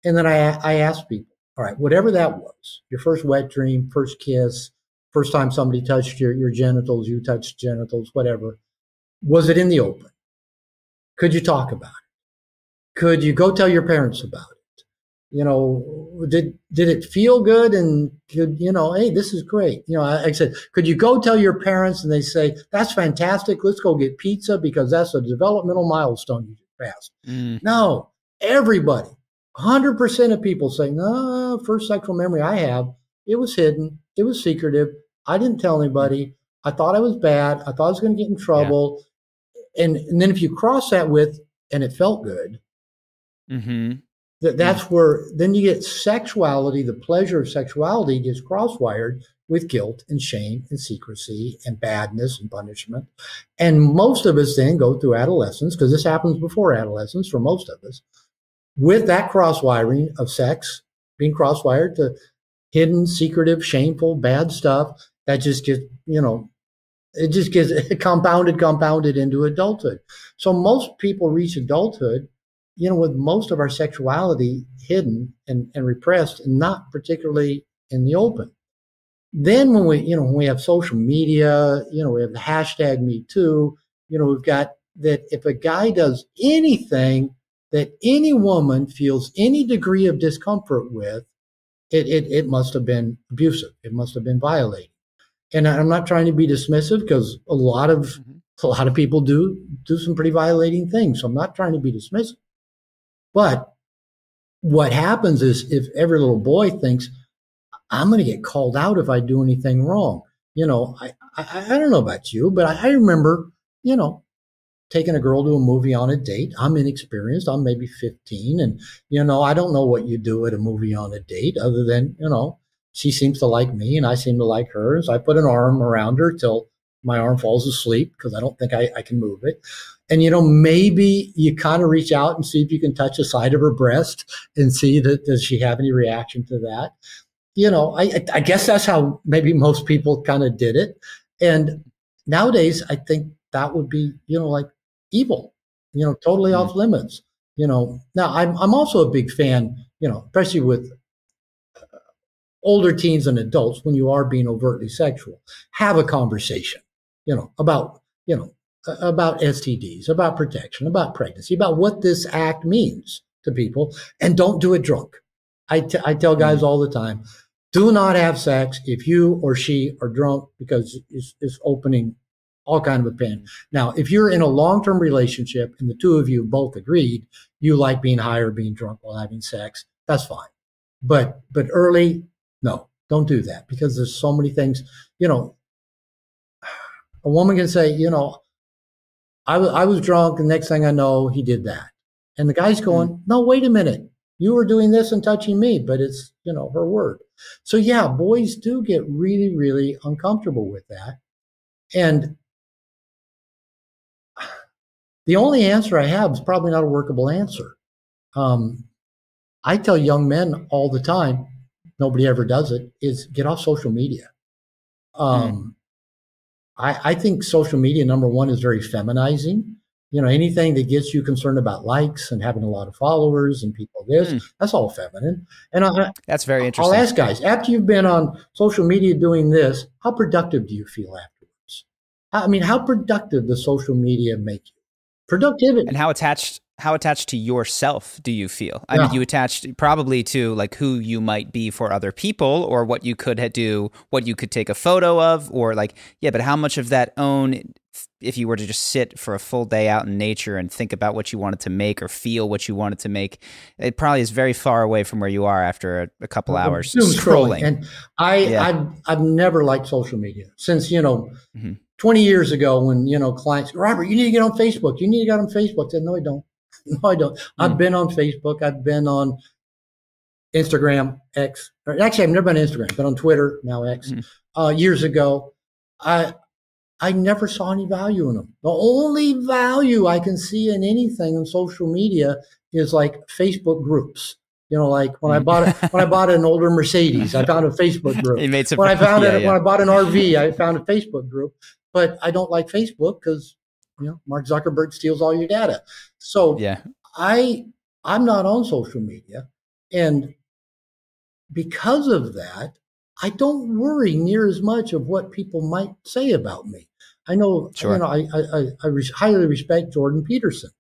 Speaker 2: And then I, I asked people, all right, whatever that was, your first wet dream, first kiss, first time somebody touched your, your genitals, you touched genitals, whatever, was it in the open? Could you talk about it? Could you go tell your parents about it? You know, did did it feel good? And could you know, hey, this is great. You know, I, I said, could you go tell your parents? And they say, that's fantastic. Let's go get pizza because that's a developmental milestone you just passed. Mm. No, everybody 100% of people say, no, first sexual memory I have, it was hidden. It was secretive. I didn't tell anybody. I thought I was bad. I thought I was going to get in trouble. Yeah. And, and then if you cross that with, and it felt good, Mm-hmm. That that's mm-hmm. where then you get sexuality. The pleasure of sexuality gets crosswired with guilt and shame and secrecy and badness and punishment. And most of us then go through adolescence because this happens before adolescence for most of us. With that crosswiring of sex being crosswired to hidden, secretive, shameful, bad stuff that just gets, you know, it just gets compounded, compounded into adulthood. So most people reach adulthood, you know, with most of our sexuality hidden and, and repressed and not particularly in the open. Then when we, you know, when we have social media, you know, we have the hashtag me too, you know, we've got that if a guy does anything that any woman feels any degree of discomfort with, it, it, it must have been abusive. It must have been violating. And I'm not trying to be dismissive because a lot of mm-hmm. a lot of people do do some pretty violating things. So I'm not trying to be dismissive. But what happens is if every little boy thinks, I'm going to get called out if I do anything wrong. You know, I, I, I don't know about you, but I, I remember, you know, taking a girl to a movie on a date. I'm inexperienced. I'm maybe 15. And, you know, I don't know what you do at a movie on a date other than, you know, she seems to like me and I seem to like her. So I put an arm around her till my arm falls asleep because I don't think I, I can move it. And, you know, maybe you kind of reach out and see if you can touch the side of her breast and see that does she have any reaction to that. You know, I, I guess that's how maybe most people kind of did it. And nowadays, I think that would be, you know, like evil, you know, totally mm-hmm. off limits. You know, now I'm I'm also a big fan, you know, especially with uh, older teens and adults when you are being overtly sexual, have a conversation, you know, about you know about STDs, about protection, about pregnancy, about what this act means to people, and don't do it drunk. I, t- I tell guys mm-hmm. all the time, do not have sex if you or she are drunk because it's, it's opening all kind of opinion. Now, if you're in a long-term relationship and the two of you both agreed you like being high or being drunk while having sex, that's fine. But but early, no, don't do that because there's so many things. You know, a woman can say, you know, I, w- I was drunk, and next thing I know, he did that, and the guy's going, mm-hmm. no, wait a minute, you were doing this and touching me, but it's you know her word. So yeah, boys do get really really uncomfortable with that, and the only answer I have is probably not a workable answer. Um, I tell young men all the time, nobody ever does it, is get off social media. Um, mm. I, I, think social media, number one, is very feminizing. You know, anything that gets you concerned about likes and having a lot of followers and people this, mm. that's all feminine. And I,
Speaker 1: that's very interesting.
Speaker 2: I'll ask guys, after you've been on social media doing this, how productive do you feel afterwards? I mean, how productive does social media make you? Productivity.
Speaker 1: And how attached how attached to yourself do you feel? I yeah. mean, you attached probably to like who you might be for other people or what you could do, what you could take a photo of, or like, yeah, but how much of that own, if you were to just sit for a full day out in nature and think about what you wanted to make or feel what you wanted to make, it probably is very far away from where you are after a, a couple well, hours scrolling.
Speaker 2: And I, yeah. I've, I've never liked social media since, you know, mm-hmm 20 years ago when, you know, clients, Robert, you need to get on Facebook. You need to get on Facebook. I said, no, I don't. No, I don't. Mm. I've been on Facebook. I've been on Instagram, X. Actually, I've never been on Instagram, but on Twitter, now X. Mm. Uh, years ago, I, I never saw any value in them. The only value I can see in anything on social media is like Facebook groups. You know, like when I mm. bought it, when I bought an older Mercedes, I found a Facebook group.
Speaker 1: made some,
Speaker 2: when I found yeah, it, yeah. when I bought an RV, I found a Facebook group but I don't like Facebook because you know Mark Zuckerberg steals all your data. So
Speaker 1: yeah,
Speaker 2: I I'm not on social media, and because of that, I don't worry near as much of what people might say about me. I know, sure. you know, I I, I, I highly respect Jordan Peterson,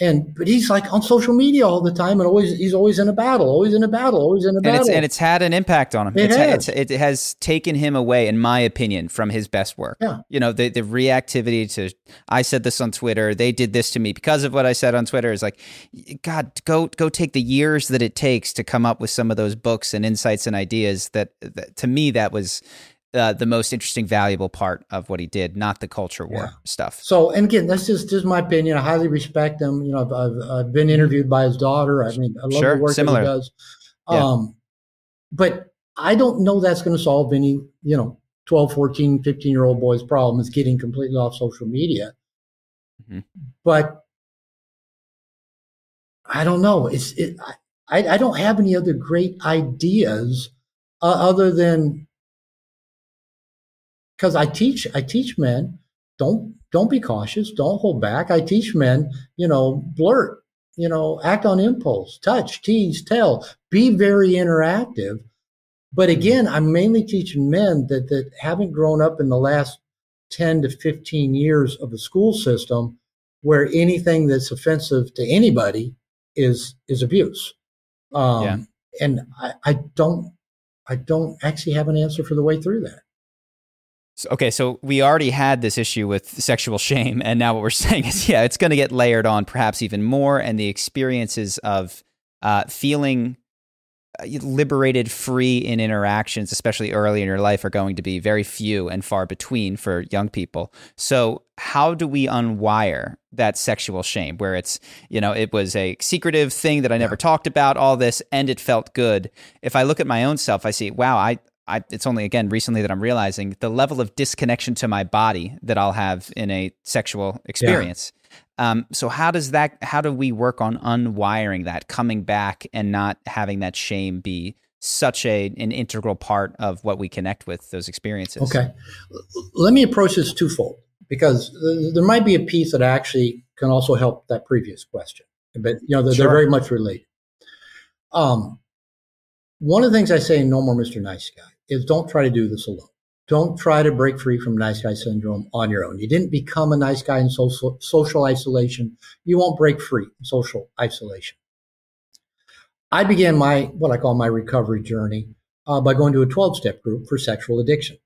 Speaker 2: and but he's like on social media all the time and always he's always in a battle always in a battle always in a battle
Speaker 1: and it's, and it's had an impact on him
Speaker 2: it,
Speaker 1: it's,
Speaker 2: has.
Speaker 1: It's, it has taken him away in my opinion from his best work
Speaker 2: yeah.
Speaker 1: you know the, the reactivity to i said this on twitter they did this to me because of what i said on twitter is like god go go take the years that it takes to come up with some of those books and insights and ideas that, that to me that was uh, the most interesting, valuable part of what he did, not the culture war yeah. stuff.
Speaker 2: So, and again, that's just just my opinion. I highly respect him. You know, I've, I've, I've been interviewed by his daughter. I mean, I love sure, the work similar. that he does. Yeah. Um, but I don't know that's going to solve any, you know, 12, 14, 15 year old boy's problem is getting completely off social media. Mm-hmm. But I don't know. It's it, I, I don't have any other great ideas uh, other than because I teach I teach men don't don't be cautious, don't hold back. I teach men, you know, blurt, you know, act on impulse, touch, tease, tell, be very interactive. But again, I'm mainly teaching men that that haven't grown up in the last 10 to 15 years of the school system where anything that's offensive to anybody is is abuse. Um, yeah. And I, I don't I don't actually have an answer for the way through that.
Speaker 1: So, okay, so we already had this issue with sexual shame, and now what we're saying is, yeah, it's going to get layered on, perhaps even more, and the experiences of uh, feeling uh, liberated, free in interactions, especially early in your life, are going to be very few and far between for young people. So, how do we unwire that sexual shame where it's, you know, it was a secretive thing that I never talked about, all this, and it felt good? If I look at my own self, I see, wow, I, I, it's only again recently that I'm realizing the level of disconnection to my body that I'll have in a sexual experience. Yeah. Um, so how does that? How do we work on unwiring that, coming back, and not having that shame be such a an integral part of what we connect with those experiences?
Speaker 2: Okay, let me approach this twofold because there might be a piece that actually can also help that previous question, but you know they're, sure. they're very much related. Um, one of the things I say in No More Mr. Nice Guy is don't try to do this alone. Don't try to break free from nice guy syndrome on your own. You didn't become a nice guy in social, social isolation. You won't break free in social isolation. I began my, what I call my recovery journey uh, by going to a 12 step group for sexual addiction.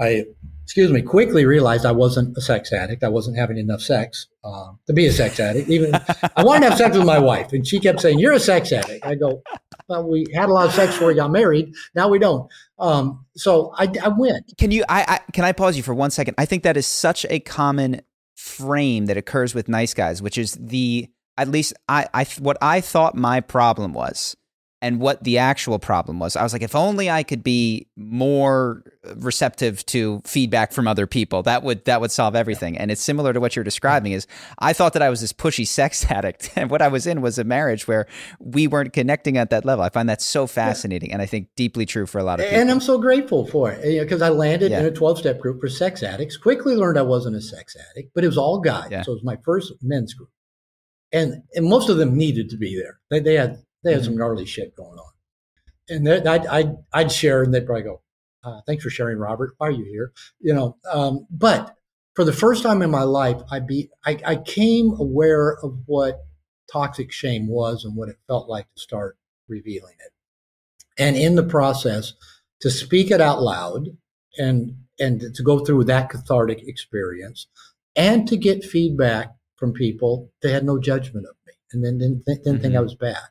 Speaker 2: I, excuse me, quickly realized I wasn't a sex addict. I wasn't having enough sex uh, to be a sex addict. Even I wanted to have sex with my wife, and she kept saying, "You're a sex addict." I go, "Well, we had a lot of sex before we got married. Now we don't." Um, so I, I went.
Speaker 1: Can you? I, I can I pause you for one second? I think that is such a common frame that occurs with nice guys, which is the at least I, I what I thought my problem was and what the actual problem was. I was like, if only I could be more receptive to feedback from other people, that would that would solve everything. And it's similar to what you're describing. Is I thought that I was this pushy sex addict, and what I was in was a marriage where we weren't connecting at that level. I find that so fascinating, and I think deeply true for a lot of people.
Speaker 2: And I'm so grateful for it because I landed yeah. in a 12 step group for sex addicts. Quickly learned I wasn't a sex addict, but it was all guys. Yeah. So it was my first men's group and and most of them needed to be there. They, they had they had mm-hmm. some gnarly shit going on. And I'd, I'd, I'd, share, and they'd probably go, uh, thanks for sharing, Robert. Why are you here? You know, um, but for the first time in my life, I, be, I, I came aware of what toxic shame was and what it felt like to start revealing it. And in the process, to speak it out loud and and to go through that cathartic experience and to get feedback from people they had no judgment of me and then didn't, didn't mm-hmm. think I mm-hmm. was bad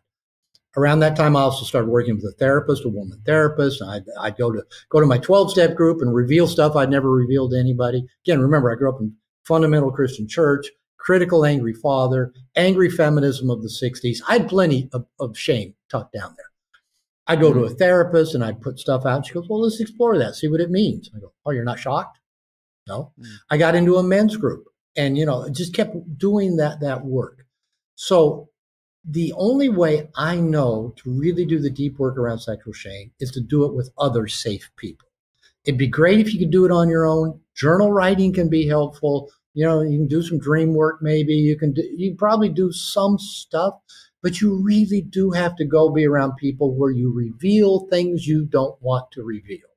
Speaker 2: around that time, I also started working with a therapist, a woman therapist. I'd, I'd go to go to my 12 step group and reveal stuff I'd never revealed to anybody. Again, remember, I grew up in fundamental Christian church, critical, angry father, angry feminism of the 60s. I had plenty of, of shame tucked down there. I'd go to a therapist and I'd put stuff out. She goes, Well, let's explore that, see what it means. I go, Oh, you're not shocked? No. Mm. I got into a men's group and, you know, just kept doing that, that work. So the only way I know to really do the deep work around sexual shame is to do it with other safe people. It'd be great if you could do it on your own. Journal writing can be helpful. You know, you can do some dream work maybe. You can do, you can probably do some stuff, but you really do have to go be around people where you reveal things you don't want to reveal.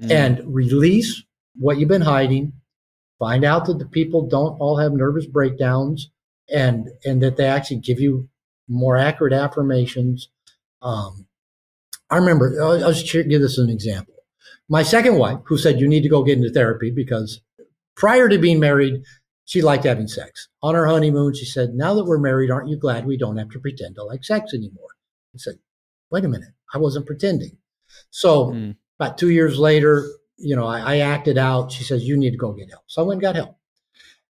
Speaker 2: Mm. And release what you've been hiding. Find out that the people don't all have nervous breakdowns and and that they actually give you more accurate affirmations. Um, I remember, I'll, I'll just give this as an example. My second wife, who said you need to go get into therapy because prior to being married, she liked having sex. On her honeymoon, she said, "Now that we're married, aren't you glad we don't have to pretend to like sex anymore?" I said, "Wait a minute, I wasn't pretending." So mm. about two years later, you know, I, I acted out. She says, you need to go get help. So I went and got help.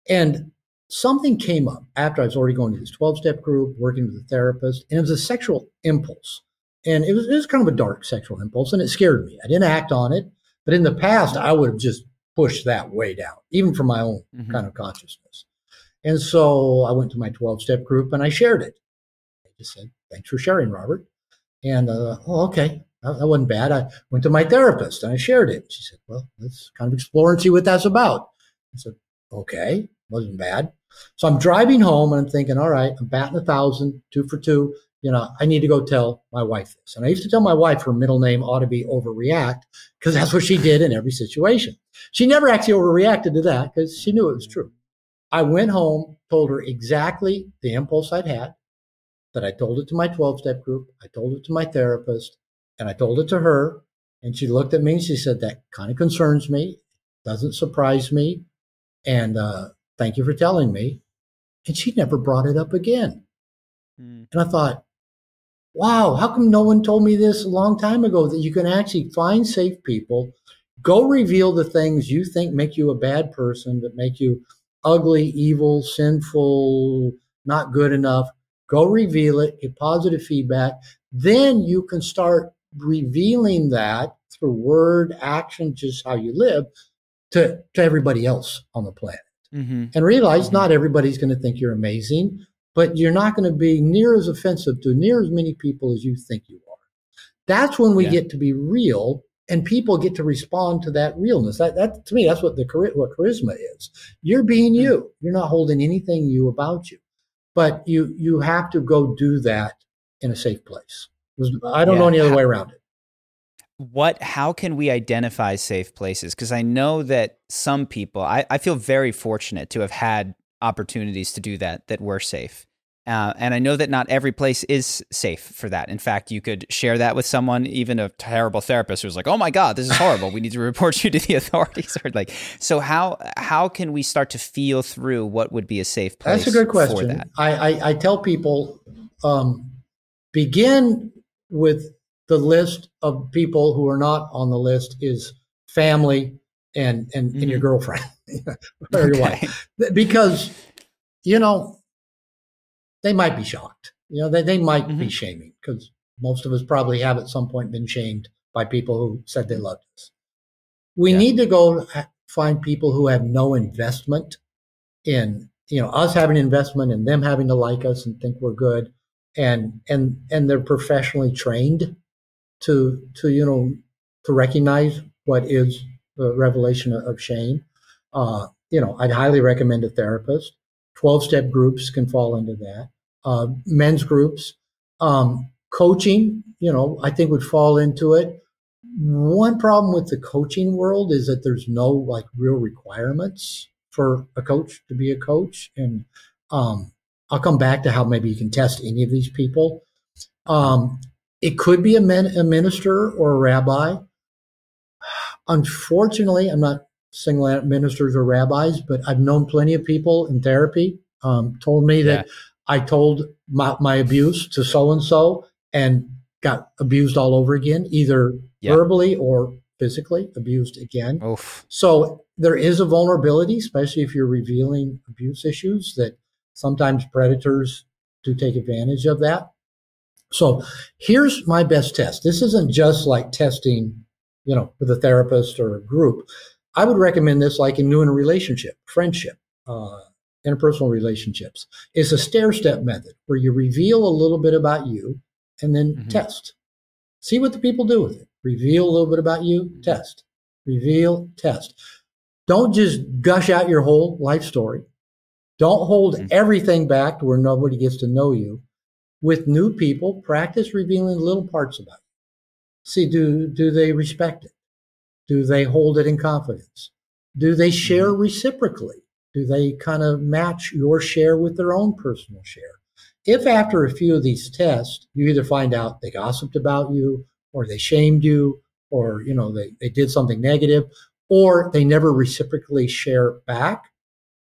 Speaker 2: And something came up after I was already going to this 12 step group, working with a therapist, and it was a sexual impulse. And it was, it was kind of a dark sexual impulse, and it scared me. I didn't act on it. But in the past, I would have just pushed that way down, even for my own mm-hmm. kind of consciousness. And so I went to my 12 step group and I shared it. I just said, Thanks for sharing, Robert. And, uh, oh, okay, that wasn't bad. I went to my therapist and I shared it. She said, Well, let's kind of explore and see what that's about. I said, Okay, wasn't bad. So I'm driving home and I'm thinking, All right, I'm batting a thousand, two for two. You know, I need to go tell my wife this. And I used to tell my wife her middle name ought to be overreact because that's what she did in every situation. She never actually overreacted to that because she knew it was true. I went home, told her exactly the impulse I'd had, that I told it to my 12 step group, I told it to my therapist, and I told it to her. And she looked at me and she said, That kind of concerns me, doesn't surprise me. And uh, thank you for telling me. And she never brought it up again. Mm. And I thought, wow, how come no one told me this a long time ago that you can actually find safe people, go reveal the things you think make you a bad person, that make you ugly, evil, sinful, not good enough. Go reveal it, get positive feedback. Then you can start revealing that through word, action, just how you live to, to everybody else on the planet. Mm-hmm. And realize mm-hmm. not everybody's going to think you're amazing, but you're not going to be near as offensive to near as many people as you think you are. That's when we yeah. get to be real and people get to respond to that realness. That, that to me, that's what the what charisma is. You're being you. Mm. You're not holding anything you about you, but you you have to go do that in a safe place. I don't yeah. know any other way around it.
Speaker 1: What? How can we identify safe places? Because I know that some people. I, I feel very fortunate to have had opportunities to do that that were safe. Uh, and I know that not every place is safe for that. In fact, you could share that with someone, even a terrible therapist who's like, "Oh my God, this is horrible. We need to report you to the authorities." or like, so how how can we start to feel through what would be a safe place?
Speaker 2: That's a good question. I, I, I tell people um, begin with the list of people who are not on the list is family and and, mm-hmm. and your mm-hmm. girlfriend or okay. your wife because you know they might be shocked. You know, they, they might mm-hmm. be shaming because most of us probably have at some point been shamed by people who said they loved us. We yeah. need to go find people who have no investment in, you know, us having investment and them having to like us and think we're good. And, and, and they're professionally trained to, to, you know, to recognize what is the revelation of shame. Uh, you know, I'd highly recommend a therapist. 12 step groups can fall into that uh, men's groups. Um, coaching, you know, I think would fall into it. One problem with the coaching world is that there's no like real requirements for a coach to be a coach. And um, I'll come back to how maybe you can test any of these people. Um, it could be a, men, a minister or a rabbi. Unfortunately, I'm not singling out ministers or rabbis, but I've known plenty of people in therapy um, told me that I told my, my abuse to so and so and got abused all over again, either verbally or physically abused again. Oof. So there is a vulnerability, especially if you're revealing abuse issues, that sometimes predators do take advantage of that. So here's my best test. This isn't just like testing, you know, with a therapist or a group. I would recommend this like in new in a relationship, friendship. Uh, interpersonal relationships. It's a stair step method where you reveal a little bit about you and then mm-hmm. test. See what the people do with it. Reveal a little bit about you, test. Reveal, test. Don't just gush out your whole life story. Don't hold mm-hmm. everything back to where nobody gets to know you. With new people, practice revealing little parts about you. See, do, do they respect it? Do they hold it in confidence? Do they share mm-hmm. reciprocally? Do they kind of match your share with their own personal share? If after a few of these tests, you either find out they gossiped about you or they shamed you or, you know, they, they did something negative or they never reciprocally share back,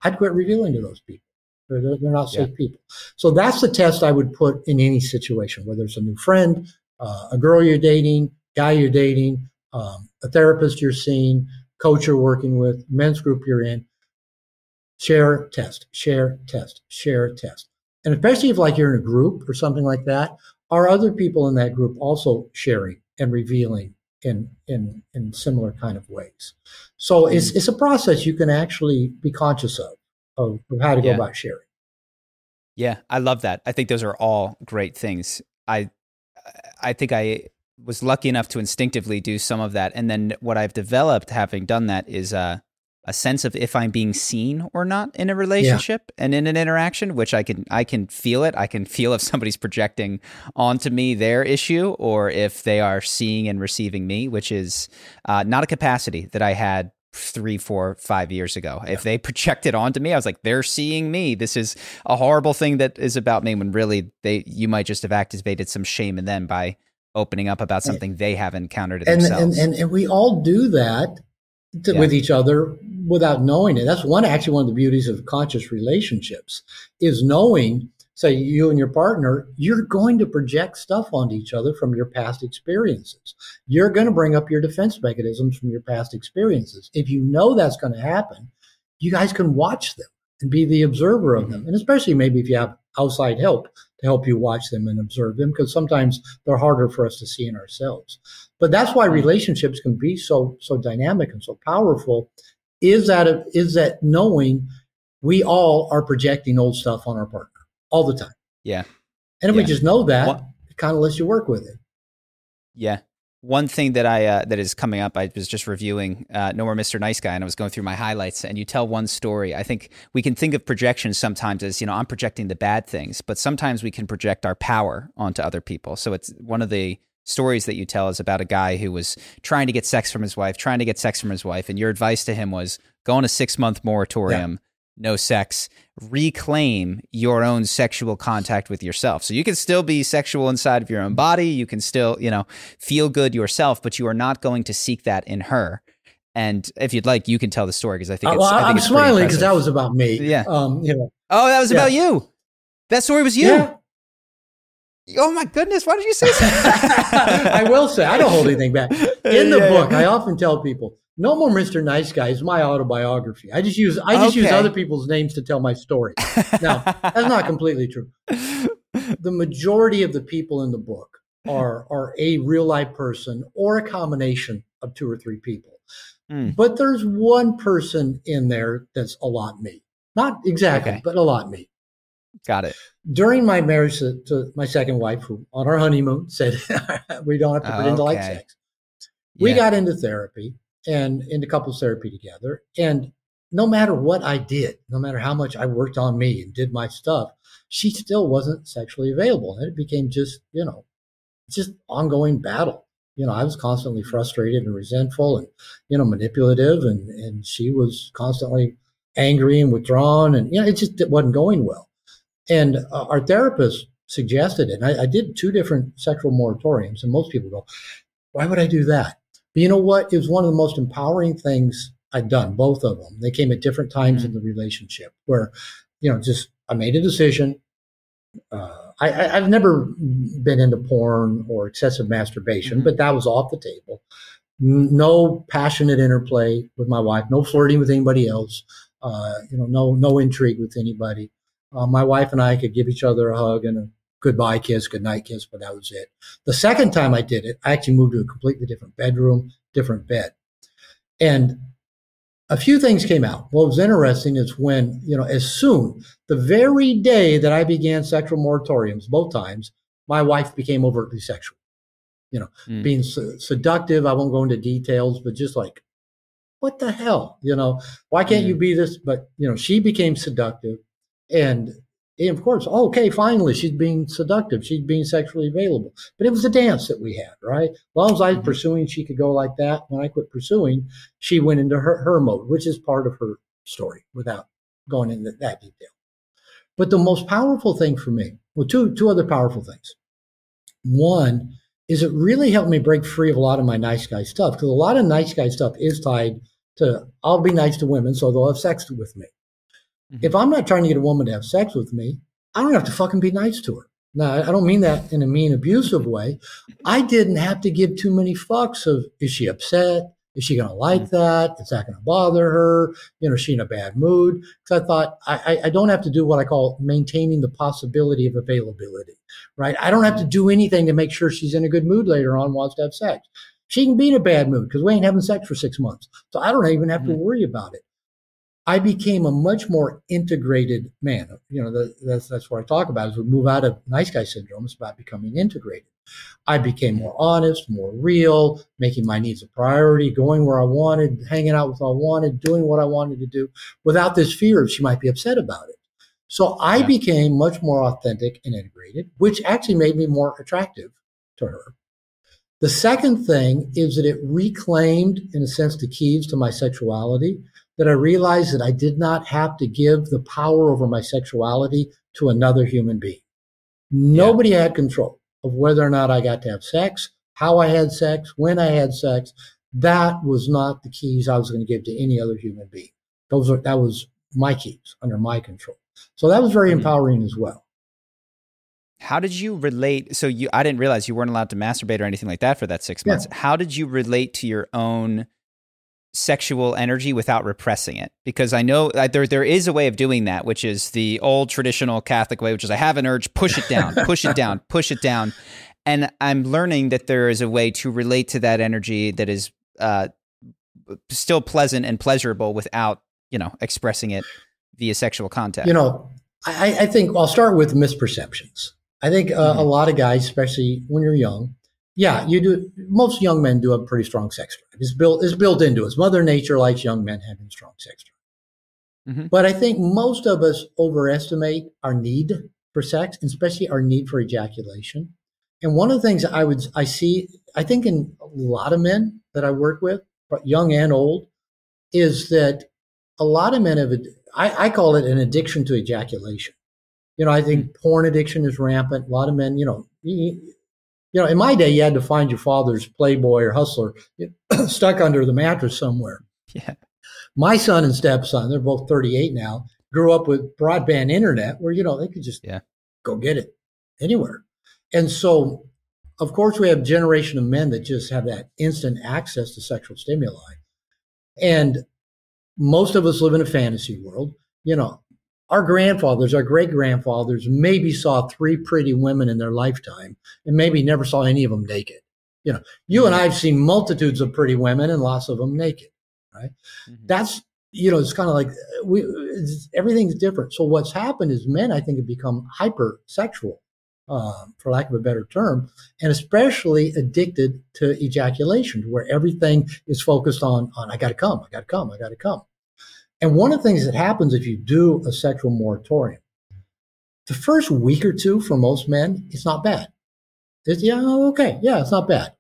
Speaker 2: I'd quit revealing to those people. They're, they're not safe yeah. people. So that's the test I would put in any situation, whether it's a new friend, uh, a girl you're dating, guy you're dating, um, a therapist you're seeing, coach you're working with, men's group you're in. Share, test, share, test, share, test. And especially if like you're in a group or something like that, are other people in that group also sharing and revealing in in in similar kind of ways? So it's it's a process you can actually be conscious of of, of how to yeah. go about sharing.
Speaker 1: Yeah, I love that. I think those are all great things. I I think I was lucky enough to instinctively do some of that, and then what I've developed having done that is uh, a sense of if I'm being seen or not in a relationship yeah. and in an interaction, which I can I can feel it. I can feel if somebody's projecting onto me their issue or if they are seeing and receiving me, which is uh, not a capacity that I had three, four, five years ago. Yeah. If they projected onto me, I was like, they're seeing me. This is a horrible thing that is about me. When really, they you might just have activated some shame in them by opening up about something they have encountered
Speaker 2: and,
Speaker 1: themselves.
Speaker 2: And, and, and we all do that to, yeah. with each other without knowing it. That's one actually one of the beauties of conscious relationships is knowing, say you and your partner, you're going to project stuff onto each other from your past experiences. You're going to bring up your defense mechanisms from your past experiences. If you know that's going to happen, you guys can watch them and be the observer of mm-hmm. them. And especially maybe if you have outside help to help you watch them and observe them, because sometimes they're harder for us to see in ourselves. But that's why relationships can be so so dynamic and so powerful. Is that a, is that knowing we all are projecting old stuff on our partner all the time.
Speaker 1: Yeah.
Speaker 2: And if
Speaker 1: yeah.
Speaker 2: we just know that, what? it kind of lets you work with it.
Speaker 1: Yeah. One thing that I uh, that is coming up, I was just reviewing uh, No More Mr. Nice Guy, and I was going through my highlights. And you tell one story. I think we can think of projections sometimes as you know I'm projecting the bad things, but sometimes we can project our power onto other people. So it's one of the stories that you tell is about a guy who was trying to get sex from his wife, trying to get sex from his wife, and your advice to him was go on a six month moratorium. Yeah no sex, reclaim your own sexual contact with yourself. So you can still be sexual inside of your own body. You can still, you know, feel good yourself, but you are not going to seek that in her. And if you'd like, you can tell the story because I think. Uh, it's, well, I
Speaker 2: am smiling because that was about me.
Speaker 1: Yeah.
Speaker 2: Um, you know.
Speaker 1: Oh, that was yeah. about you. That story was you. Yeah. Oh my goodness! Why did you say
Speaker 2: that? I will say I don't hold anything back. In the yeah, book, I often tell people no More Mr. Nice Guy is my autobiography. I just use I just okay. use other people's names to tell my story. now, that's not completely true. The majority of the people in the book are are a real life person or a combination of two or three people. Mm. But there's one person in there that's a lot me. Not exactly, okay. but a lot me.
Speaker 1: Got it.
Speaker 2: During my marriage to, to, my second wife, who on our honeymoon said we don't have to pretend okay. to like sex, we yeah. got into therapy and into couples therapy together. And no matter what I did, no matter how much I worked on me and did my stuff, she still wasn't sexually available. And it became just, you know, just ongoing battle. You know, I was constantly frustrated and resentful and, you know, manipulative and, and she was constantly angry and withdrawn and, you know, it just it wasn't going well. And uh, our therapist suggested it. And I, I did two different sexual moratoriums and most people go, why would I do that? But you know what? It was one of the most empowering things I'd done, both of them. They came at different times mm-hmm. in the relationship where, you know, just I made a decision. Uh, I, have never been into porn or excessive masturbation, mm-hmm. but that was off the table. No passionate interplay with my wife, no flirting with anybody else, uh, you know, no no intrigue with anybody. Uh, my wife and I could give each other a hug and a goodbye kiss, goodnight kiss, but that was it. The second time I did it, I actually moved to a completely different bedroom, different bed. And a few things came out. What was interesting is when, you know, as soon, the very day that I began sexual moratoriums, both times, my wife became overtly sexual. You know, mm. being seductive. I won't go into details, but just like, what the hell? You know, why can't mm. you be this? But, you know, she became seductive. And and of course, okay, finally, she's being seductive. She's being sexually available. But it was a dance that we had, right? As long as I was mm-hmm. pursuing, she could go like that. When I quit pursuing, she went into her, her mode, which is part of her story without going into that detail. But the most powerful thing for me, well, two, two other powerful things. One is it really helped me break free of a lot of my nice guy stuff because a lot of nice guy stuff is tied to I'll be nice to women so they'll have sex with me. Mm-hmm. If I'm not trying to get a woman to have sex with me, I don't have to fucking be nice to her. Now, I don't mean that in a mean, abusive way. I didn't have to give too many fucks of is she upset? Is she going to like mm. that? Is that going to bother her? You know, is she in a bad mood? Because I thought I, I don't have to do what I call maintaining the possibility of availability, right? I don't have to do anything to make sure she's in a good mood later on, wants to have sex. She can be in a bad mood because we ain't having sex for six months. So I don't even have mm-hmm. to worry about it. I became a much more integrated man. You know, the, that's that's what I talk about. Is we move out of nice guy syndrome, it's about becoming integrated. I became more honest, more real, making my needs a priority, going where I wanted, hanging out with who I wanted, doing what I wanted to do, without this fear of she might be upset about it. So I yeah. became much more authentic and integrated, which actually made me more attractive to her. The second thing is that it reclaimed, in a sense, the keys to my sexuality that I realized that I did not have to give the power over my sexuality to another human being. Nobody yeah. had control of whether or not I got to have sex, how I had sex, when I had sex. That was not the keys I was going to give to any other human being. Those are, that was my keys under my control. So that was very mm-hmm. empowering as well.
Speaker 1: How did you relate? So you, I didn't realize you weren't allowed to masturbate or anything like that for that six months. Yeah. How did you relate to your own sexual energy without repressing it. Because I know there there is a way of doing that which is the old traditional Catholic way which is I have an urge push it down push it down push it down. And I'm learning that there is a way to relate to that energy that is uh, still pleasant and pleasurable without you know expressing it via sexual contact.
Speaker 2: You know I, I think I'll start with misperceptions. I think uh, mm-hmm. a lot of guys especially when you're young yeah, you do. Most young men do have pretty strong sex drive. It's built. It's built into us. Mother Nature likes young men having strong sex drive. Mm-hmm. But I think most of us overestimate our need for sex, especially our need for ejaculation. And one of the things I would I see, I think in a lot of men that I work with, young and old, is that a lot of men have. I, I call it an addiction to ejaculation. You know, I think mm-hmm. porn addiction is rampant. A lot of men, you know, you know, in my day, you had to find your father's Playboy or Hustler stuck under the mattress somewhere.
Speaker 1: Yeah.
Speaker 2: My son and stepson, they're both 38 now, grew up with broadband internet where, you know, they could just yeah. go get it anywhere. And so, of course, we have a generation of men that just have that instant access to sexual stimuli. And most of us live in a fantasy world. You know, our grandfathers, our great grandfathers, maybe saw three pretty women in their lifetime and maybe never saw any of them naked. You know, you mm-hmm. and I have seen multitudes of pretty women and lots of them naked, right? Mm-hmm. That's, you know, it's kind of like we, everything's different. So what's happened is men, I think, have become hypersexual, uh, for lack of a better term, and especially addicted to ejaculation, where everything is focused on, on I got to come, I got to come, I got to come. And one of the things that happens if you do a sexual moratorium, the first week or two for most men, it's not bad. It's, yeah, okay, yeah, it's not bad.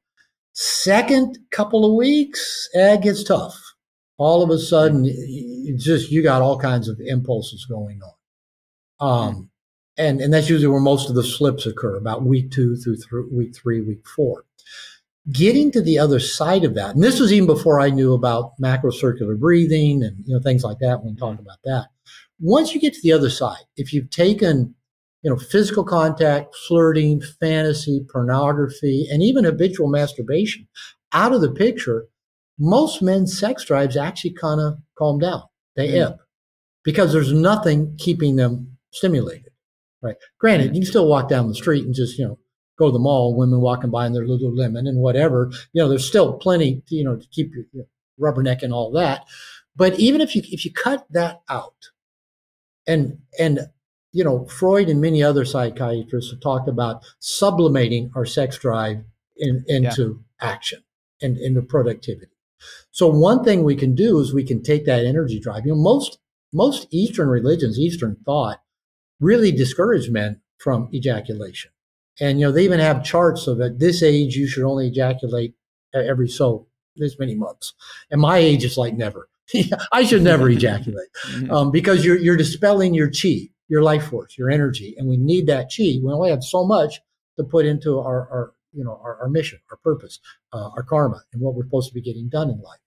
Speaker 2: Second couple of weeks, eh, it gets tough. All of a sudden, it's just you got all kinds of impulses going on. Um, and and that's usually where most of the slips occur, about week two through th- week three, week four getting to the other side of that, and this was even before I knew about macrocircular breathing and you know things like that. When we talk about that, once you get to the other side, if you've taken you know physical contact, flirting, fantasy, pornography, and even habitual masturbation out of the picture, most men's sex drives actually kind of calm down. They mm. ebb because there's nothing keeping them stimulated. Right. Granted, you can still walk down the street and just you know go to the mall, women walking by in their Lululemon and whatever. You know, there's still plenty, you know, to keep your you know, rubberneck and all that. But even if you if you cut that out, and and you know, Freud and many other psychiatrists have talked about sublimating our sex drive in, into yeah. action and into productivity. So one thing we can do is we can take that energy drive. You know, most most Eastern religions, Eastern thought, really discourage men from ejaculation. And, you know, they even have charts of at this age, you should only ejaculate every so this many months. And my age is like never. I should never ejaculate mm-hmm. um, because you're, you're dispelling your chi, your life force, your energy. And we need that chi. We only have so much to put into our, our you know, our, our mission, our purpose, uh, our karma, and what we're supposed to be getting done in life.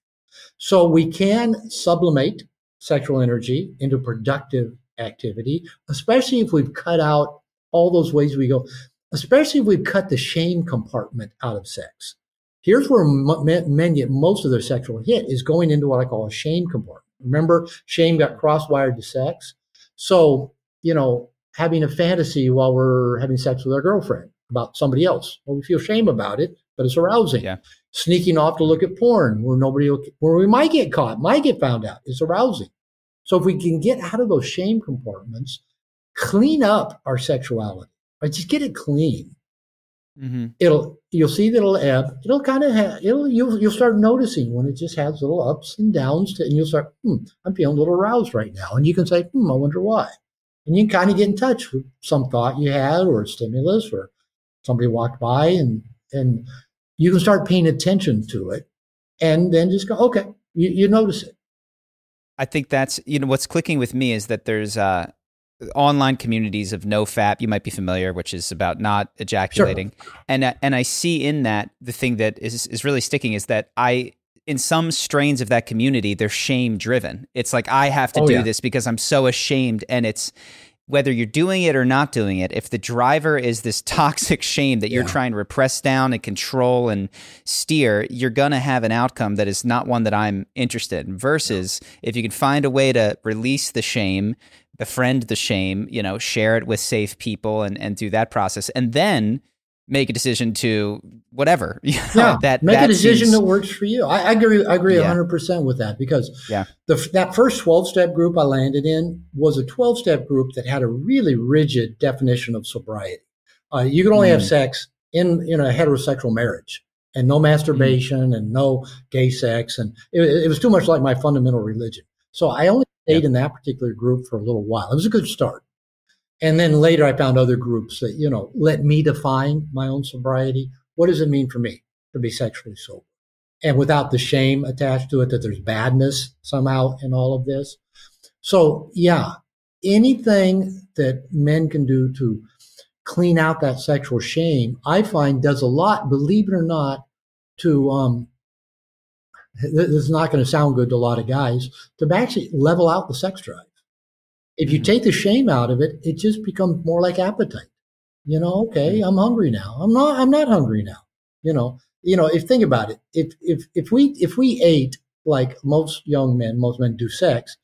Speaker 2: So we can sublimate sexual energy into productive activity, especially if we've cut out all those ways we go, especially if we've cut the shame compartment out of sex. Here's where men get most of their sexual hit is going into what I call a shame compartment. Remember, shame got cross-wired to sex. So, you know, having a fantasy while we're having sex with our girlfriend about somebody else. Well, we feel shame about it, but it's arousing.
Speaker 1: Yeah.
Speaker 2: Sneaking off to look at porn where nobody, will, where we might get caught, might get found out. It's arousing. So if we can get out of those shame compartments, clean up our sexuality, right? Just get it clean. Mm-hmm. It'll you'll see that it'll ebb. It'll kind of have it'll you'll you'll start noticing when it just has little ups and downs, to, and you'll start. Hmm, I'm feeling a little aroused right now, and you can say, Hmm, I wonder why. And you can kind of get in touch with some thought you had, or a stimulus, or somebody walked by, and and you can start paying attention to it, and then just go, okay, you, you notice it.
Speaker 1: I think that's you know what's clicking with me is that there's uh online communities of NoFap. You might be familiar, which is about not ejaculating, sure. and uh, and I see in that the thing that is is really sticking is that I in some strains of that community they're shame driven. It's like I have to oh, do yeah. this because I'm so ashamed, and it's whether you're doing it or not doing it, if the driver is this toxic shame that you're trying to repress down and control and steer, you're going to have an outcome that is not one that I'm interested in. Versus if you can find a way to release the shame, befriend the shame, you know, share it with safe people and, and do that process. And then make a decision to whatever. You know,
Speaker 2: yeah, that make that a decision seems, that works for you. I, I agree. I agree hundred percent with that because
Speaker 1: yeah.
Speaker 2: the, that first twelve step group I landed in was a twelve step group that had a really rigid definition of sobriety. Uh, you can only mm. have sex in in a heterosexual marriage and no masturbation mm. and no gay sex, and it, it, was too much like my fundamental religion. So I only stayed in that particular group for a little while. It was a good start. And then later I found other groups that, you know, let me define my own sobriety. What does it mean for me to be sexually sober? And without the shame attached to it that there's badness somehow in all of this. So yeah, anything that men can do to clean out that sexual shame, I find does a lot, believe it or not, to um, this is not going to sound good to a lot of guys, to actually level out the sex drive. If you mm-hmm. take the shame out of it, it just becomes more like appetite. You know, okay, mm-hmm. I'm hungry now. I'm not. I'm not hungry now. You know. You know. If think about it, if if if we if we ate like most young men, most men do sex,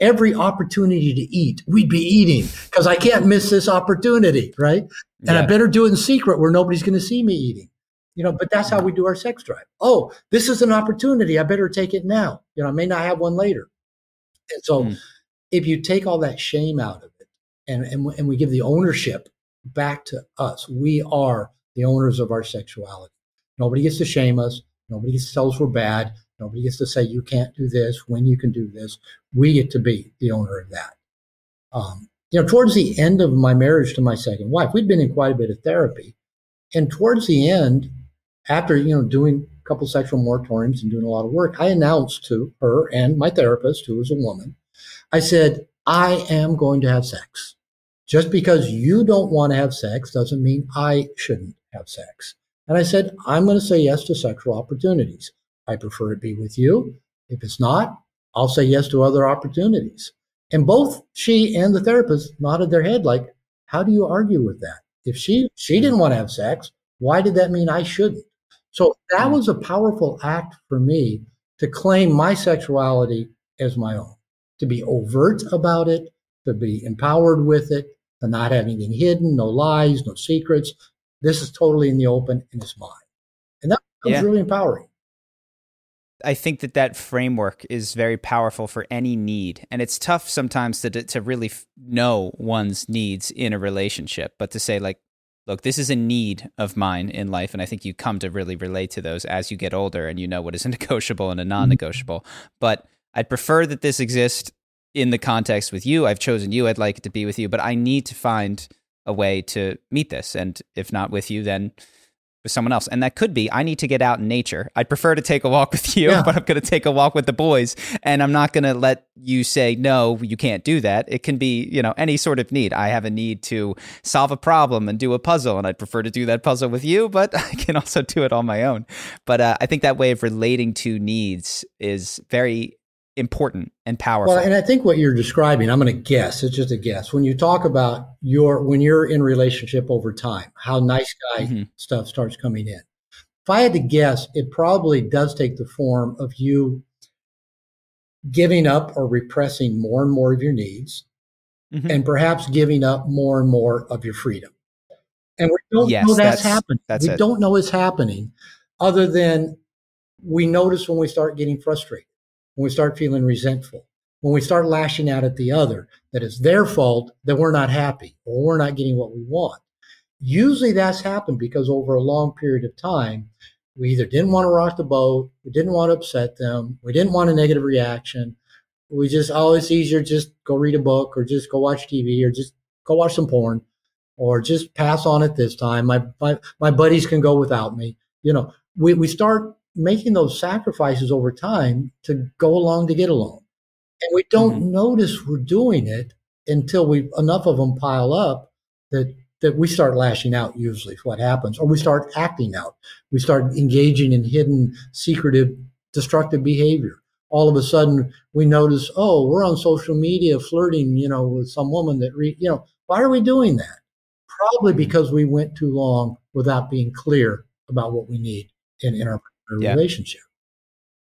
Speaker 2: every opportunity to eat, we'd be eating because I can't miss this opportunity, right? And yeah. I better do it in secret where nobody's going to see me eating. You know, but that's how we do our sex drive. Oh, this is an opportunity. I better take it now. You know, I may not have one later. And so mm. if you take all that shame out of it and, and, and we give the ownership back to us, we are the owners of our sexuality. Nobody gets to shame us. Nobody gets to tell us we're bad. Nobody gets to say you can't do this when you can do this. We get to be the owner of that. Um, you know, towards the end of my marriage to my second wife, we'd been in quite a bit of therapy. And towards the end, after you know doing a couple sexual moratoriums and doing a lot of work, I announced to her and my therapist, who was a woman, I said, I am going to have sex. Just because you don't want to have sex doesn't mean I shouldn't have sex. And I said, I'm going to say yes to sexual opportunities. I prefer it be with you. If it's not, I'll say yes to other opportunities. And both she and the therapist nodded their head like, how do you argue with that? If she she didn't want to have sex, why did that mean I shouldn't? So that hmm. was a powerful act for me to claim my sexuality as my own, to be overt about it, to be empowered with it, to not have anything hidden, no lies, no secrets. This is totally in the open and it's mine. And that was yeah. really empowering.
Speaker 1: I think that that framework is very powerful for any need, and it's tough sometimes to to really know one's needs in a relationship. But to say like, look, this is a need of mine in life. And I think you come to really relate to those as you get older and you know what is a negotiable and a non negotiable. Mm-hmm. But I'd prefer that this exists in the context with you. I've chosen you. I'd like it to be with you, but I need to find a way to meet this. And if not with you, then with someone else. And that could be I need to get out in nature. I'd prefer to take a walk with you, yeah. but I'm going to take a walk with the boys. And I'm not going to let you say, no, you can't do that. It can be, you know, any sort of need. I have a need to solve a problem and do a puzzle. And I'd prefer to do that puzzle with you, but I can also do it on my own. But uh, I think that way of relating to needs is very important and powerful.
Speaker 2: Well, and I think what you're describing, I'm going to guess, it's just a guess. When you talk about your when you're in relationship over time, how nice guy mm-hmm. stuff starts coming in. If I had to guess, it probably does take the form of you giving up or repressing more and more of your needs mm-hmm. and perhaps giving up more and more of your freedom. And we don't yes, know that's, that's happening. That's we it. don't know it's happening other than we notice when we start getting frustrated when we start feeling resentful, when we start lashing out at the other, that it's their fault that we're not happy or we're not getting what we want. Usually that's happened because over a long period of time, we either didn't want to rock the boat, we didn't want to upset them, we didn't want a negative reaction. We just, oh, it's easier just go read a book or just go watch TV or just go watch some porn or just pass on it this time. My, my, my buddies can go without me. You know, we, we start making those sacrifices over time to go along to get along. And we don't mm-hmm. notice we're doing it until we enough of them pile up that that we start lashing out usually what happens or we start acting out we start engaging in hidden secretive destructive behavior all of a sudden we notice oh we're on social media flirting you know with some woman that re, you know why are we doing that probably because we went too long without being clear about what we need in, in our yeah. relationship.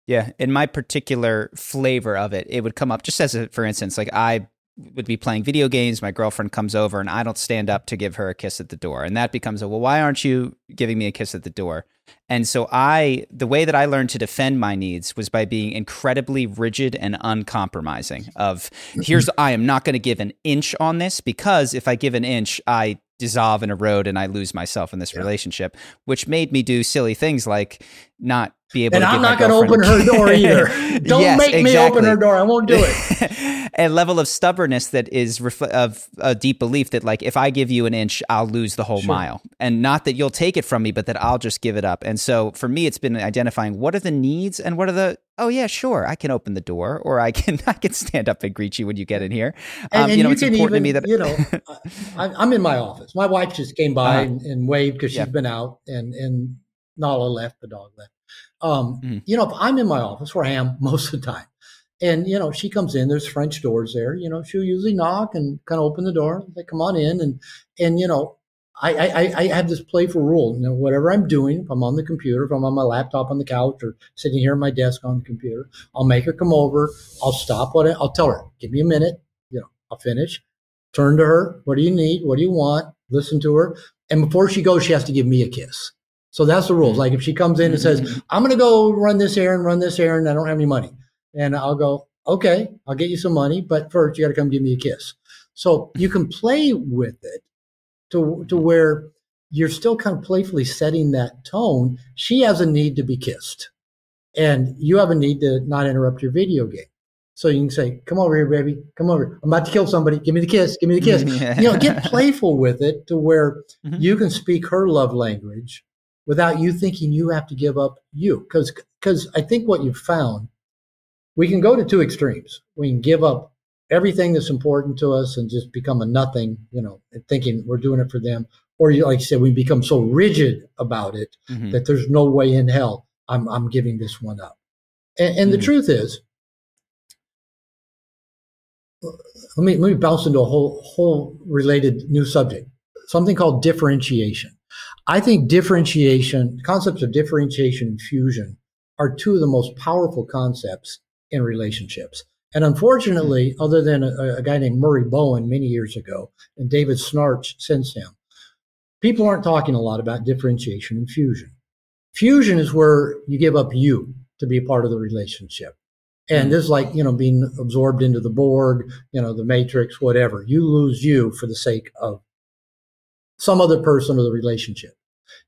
Speaker 1: Yeah, in my particular flavor of it, it would come up just as a, for instance, like I would be playing video games, my girlfriend comes over and I don't stand up to give her a kiss at the door. And that becomes a, well, why aren't you giving me a kiss at the door? And so I, the way that I learned to defend my needs was by being incredibly rigid and uncompromising of here's, I am not going to give an inch on this because if I give an inch, I dissolve and erode and I lose myself in this yeah. relationship, which made me do silly things like not be able
Speaker 2: and I'm not going to open her door either. Don't yes, make exactly. me open her door. I won't do it.
Speaker 1: a level of stubbornness that is refl- of a deep belief that like if I give you an inch, I'll lose the whole sure. mile, and not that you'll take it from me, but that I'll just give it up. And so for me, it's been identifying what are the needs and what are the oh yeah, sure, I can open the door, or I can I can stand up and greet you when you get in here.
Speaker 2: Um, and, and you know, you it's important even, to me that you know I, am in my office. My wife just came by uh-huh. and, and, waved because she's yeah. been out, and and Nala left, the dog left. Um, mm-hmm. You know, if I'm in my office where I am most of the time, and you know she comes in, there's French doors there. You know, she'll usually knock and kind of open the door. They come on in, and and you know I, I, I have this playful rule. You know, whatever I'm doing, if I'm on the computer, if I'm on my laptop on the couch or sitting here at my desk on the computer, I'll make her come over. I'll stop what I, I'll tell her, give me a minute. You know, I'll finish. Turn to her. What do you need? What do you want? Listen to her. And before she goes, she has to give me a kiss. So that's the rules. Like if she comes in and says, mm-hmm. I'm going to go run this errand, run this errand. I don't have any money. And I'll go, okay, I'll get you some money, but first you got to come give me a kiss. So you can play with it to to where you're still kind of playfully setting that tone. She has a need to be kissed, and you have a need to not interrupt your video game. So you can say, "Come over here, baby. Come over. I'm about to kill somebody. Give me the kiss. Give me the kiss." you know, get playful with it to where mm-hmm. you can speak her love language without you thinking you have to give up you. Because because I think what you've found, we can go to two extremes. We can give up everything that's important to us and just become a nothing, you know, thinking we're doing it for them. Or you, like you said, we become so rigid about it mm-hmm. that there's no way in hell I'm, I'm giving this one up. And, and mm-hmm. the truth is, let me, let me bounce into a whole, whole related new subject, something called differentiation. I think differentiation, concepts of differentiation and fusion are two of the most powerful concepts in relationships. And unfortunately, mm-hmm. other than a, a, guy named Murray Bowen many years ago and David Schnarch since him, people aren't talking a lot about differentiation and fusion. Fusion is where you give up you to be a part of the relationship. And mm-hmm. this is like, you know, being absorbed into the Borg, you know, the matrix, whatever. You lose you for the sake of some other person or the relationship.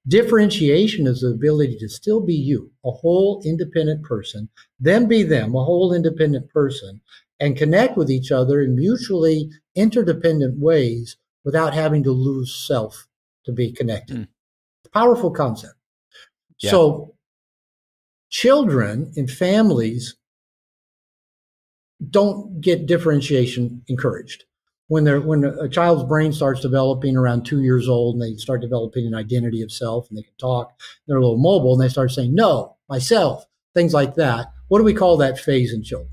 Speaker 2: Differentiation is the ability to still be you, a whole independent person, then be them, a whole independent person, and connect with each other in mutually interdependent ways without having to lose self to be connected. Mm. Powerful concept. Yeah. So, children and families don't get differentiation encouraged when they're when a child's brain starts developing around two years old and they start developing an identity of self and they can talk they're a little mobile and they start saying no myself things like that what do we call that phase in children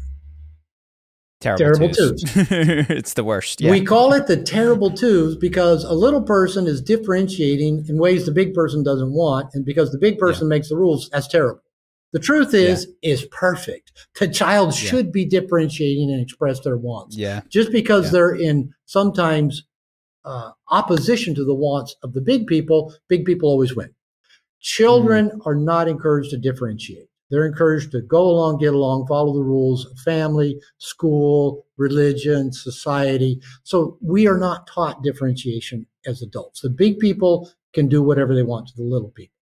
Speaker 1: Terrible,
Speaker 2: terrible
Speaker 1: twos.
Speaker 2: twos.
Speaker 1: it's the worst. Yeah.
Speaker 2: We call it the terrible twos because a little person is differentiating in ways the big person doesn't want, and because the big person makes the rules, that's terrible. The truth is, is perfect. The child
Speaker 1: Yeah.
Speaker 2: should be differentiating and express their wants.
Speaker 1: yeah.
Speaker 2: Just because
Speaker 1: Yeah.
Speaker 2: they're in sometimes uh, opposition to the wants of the big people, big people always win. Children
Speaker 1: Mm-hmm.
Speaker 2: are not encouraged to differentiate. They're encouraged to go along, get along, follow the rules of family, school, religion, society. So we are not taught differentiation as adults. The big people can do whatever they want to the little people.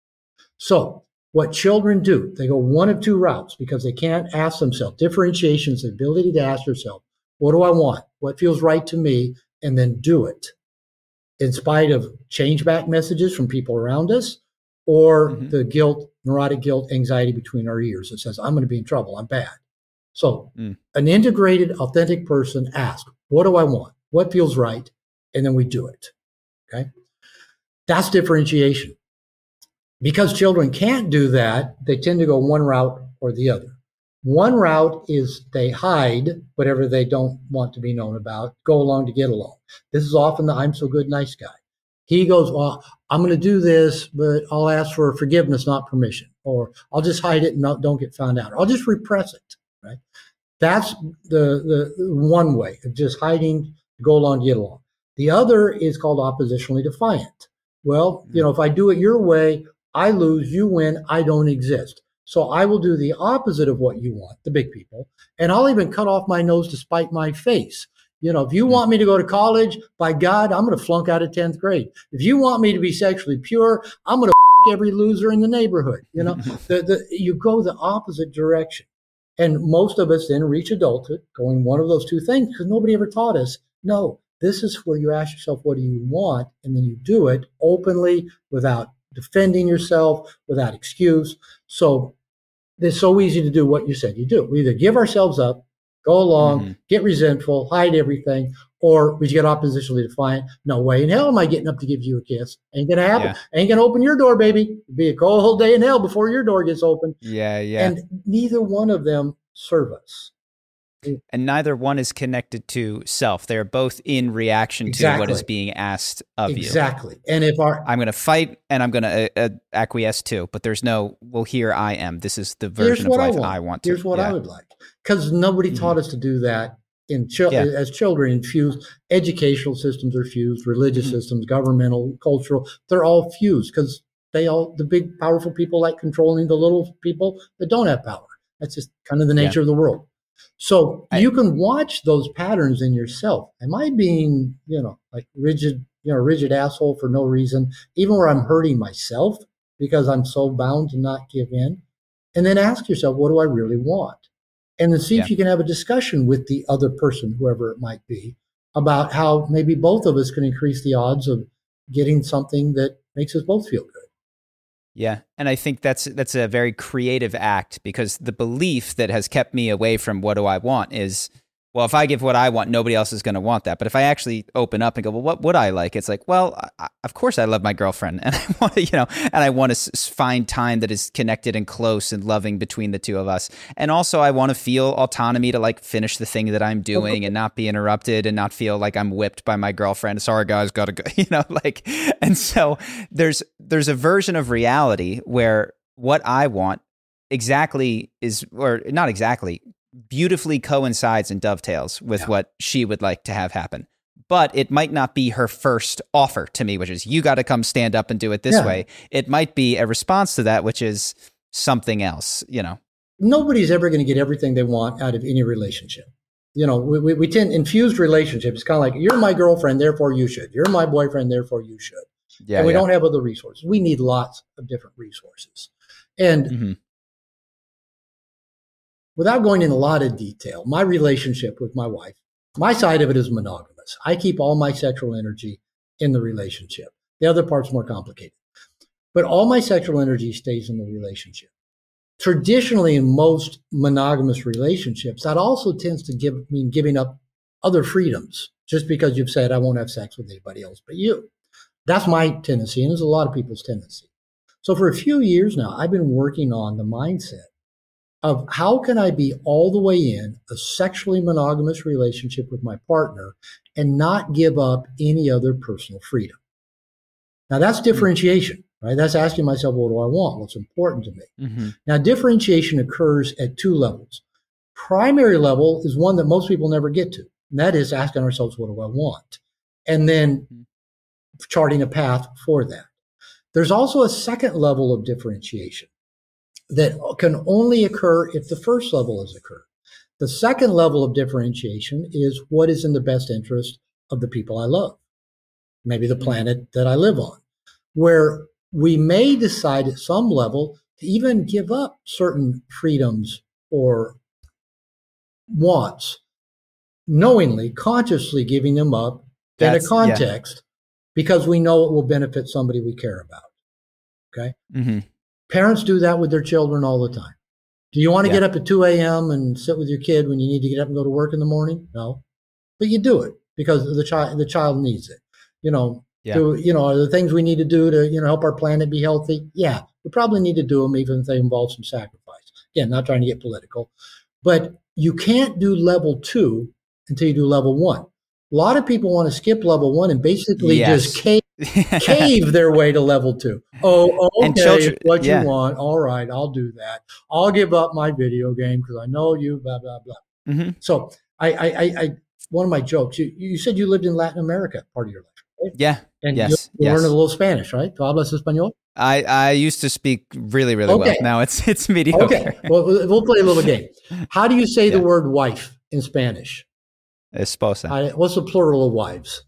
Speaker 2: So what children do, they go one of two routes because they can't ask themselves. Differentiation is the ability to ask yourself, what do I want? What feels right to me? And then do it in spite of change back messages from people around us or
Speaker 1: Mhm.
Speaker 2: the guilt, neurotic guilt, anxiety between our ears that says, I'm going to be in trouble. I'm bad. So
Speaker 1: Mm.
Speaker 2: an integrated, authentic person asks, what do I want? What feels right? And then we do it. Okay. That's differentiation. Because children can't do that, they tend to go one route or the other. One route is they hide whatever they don't want to be known about, go along to get along. This is often the I'm so good, nice guy. He goes, Well, I'm going to do this, but I'll ask for forgiveness, not permission. Or I'll just hide it and not, don't get found out. I'll just repress it. Right. That's the, the one way of just hiding, go along, to get along. The other is called oppositionally defiant. Well, you hmm. know, if I do it your way, I lose, you win, I don't exist. So I will do the opposite of what you want, the big people, and I'll even cut off my nose to spite my face. You know, if you hmm. want me to go to college, by God, I'm going to flunk out of 10th grade. If you want me to be sexually pure, I'm going to every loser in the neighborhood. You know, the, the, you go the opposite direction. And most of us then reach adulthood going one of those two things because nobody ever taught us, no, this is where you ask yourself, what do you want? And then you do it openly without defending yourself, without excuse. So it's so easy to do what you said you do. We either give ourselves up, go along,
Speaker 1: Mhm.
Speaker 2: get resentful, hide everything, or we get oppositionally defiant. No way in hell am I getting up to give you a kiss. Ain't gonna happen.
Speaker 1: Yeah.
Speaker 2: Ain't gonna open your door, baby. It'll be a cold day in hell before your door gets open.
Speaker 1: Yeah. Yeah.
Speaker 2: And neither one of them serve us.
Speaker 1: And neither one is connected to self. They're both in reaction to what is being asked of you.
Speaker 2: Exactly. And if our
Speaker 1: I'm going to fight and I'm going to uh, uh, acquiesce too, but there's no, well, here I am. This is the version of
Speaker 2: what I
Speaker 1: life
Speaker 2: want.
Speaker 1: I want to.
Speaker 2: Here's what
Speaker 1: yeah.
Speaker 2: I would like. Because nobody
Speaker 1: Mhm.
Speaker 2: taught us to do that in chil-
Speaker 1: Yeah.
Speaker 2: as children infused educational systems are fused, religious
Speaker 1: Mhm.
Speaker 2: systems, governmental, cultural, they're all fused because they all the big powerful people like controlling the little people that don't have power. That's just kind of the
Speaker 1: Yeah.
Speaker 2: nature of the world. So
Speaker 1: I-
Speaker 2: you can watch those patterns in yourself. Am I being, you know, like rigid, you know, rigid asshole for no reason, even where I'm hurting myself because I'm so bound to not give in? And then ask yourself, what do I really want? And then see
Speaker 1: Yeah.
Speaker 2: if you can have a discussion with the other person, whoever it might be, about how maybe both of us can increase the odds of getting something that makes us both feel good.
Speaker 1: Yeah, and I think that's that's a very creative act because the belief that has kept me away from what do I want is well, if I give what I want, nobody else is going to want that. But if I actually open up and go, well, what would I like? It's like, well, I, of course I love my girlfriend, and I want to, you know, and I want to s- find time that is connected and close and loving between the two of us. And also, I want to feel autonomy to like finish the thing that I'm doing and not be interrupted and not feel like I'm whipped by my girlfriend. Sorry, guys, gotta go. You know, like, and so there's there's a version of reality where what I want exactly is, or not exactly, beautifully coincides and dovetails with
Speaker 2: Yeah.
Speaker 1: what she would like to have happen. But it might not be her first offer to me, which is you got to come stand up and do it this
Speaker 2: Yeah.
Speaker 1: way. It might be a response to that, which is something else, you know.
Speaker 2: Nobody's ever going to get everything they want out of any relationship. You know, we, we, we tend infused relationships. It's kind of like you're my girlfriend, therefore you should. You're my boyfriend, therefore you should.
Speaker 1: Yeah.
Speaker 2: and we
Speaker 1: yeah.
Speaker 2: don't have other resources. We need lots of different resources. And
Speaker 1: Mhm.
Speaker 2: Without going into a lot of detail, my relationship with my wife, my side of it is monogamous. I keep all my sexual energy in the relationship. The other part's more complicated. But all my sexual energy stays in the relationship. Traditionally, in most monogamous relationships, that also tends to give mean giving up other freedoms just because you've said I won't have sex with anybody else but you. That's my tendency, and it's a lot of people's tendency. So for a few years now, I've been working on the mindset of how can I be all the way in a sexually monogamous relationship with my partner and not give up any other personal freedom. Now that's hmm. differentiation, right? That's asking myself, what do I want? What's important to me? Mm-hmm. Now differentiation occurs at two levels. Primary level is one that most people never get to. And that is asking ourselves, what do I want? And then hmm. charting a path for that. There's also a second level of differentiation that can only occur if the first level has occurred. The second level of differentiation is what is in the best interest of the people I love, maybe the planet that I live on, where we may decide at some level to even give up certain freedoms or wants, knowingly, consciously giving them up That's, in a context yeah. because we know it will benefit somebody we care about. Okay. Mm-hmm. Parents do that with their children all the time. Do you want to yeah. get up at 2 a.m. and sit with your kid when you need to get up and go to work in the morning? No, but you do it because the child the child needs it. You know, yeah. to, you know, are the things we need to do to you know help our planet be healthy? Yeah, we probably need to do them even if they involve some sacrifice. Again, not trying to get political, but you can't do level two until you do level one. A lot of people want to skip level one and basically yes. just cave cave their way to level two. Oh, okay, children, what yeah. you want. All right, I'll do that. I'll give up my video game because I know you. Blah blah blah. Mm-hmm. So I, I, I, I, one of my jokes. You, you said you lived in Latin America part of your life.
Speaker 1: Right? Yeah.
Speaker 2: And
Speaker 1: yes.
Speaker 2: you, you
Speaker 1: yes.
Speaker 2: learned a little Spanish, right? ¿Tú hablas español?
Speaker 1: I, I used to speak really, really okay. well. Now it's it's mediocre. Okay.
Speaker 2: Well, we'll play a little game. How do you say yeah. the word wife in Spanish?
Speaker 1: Esposa.
Speaker 2: I, what's the plural of wives?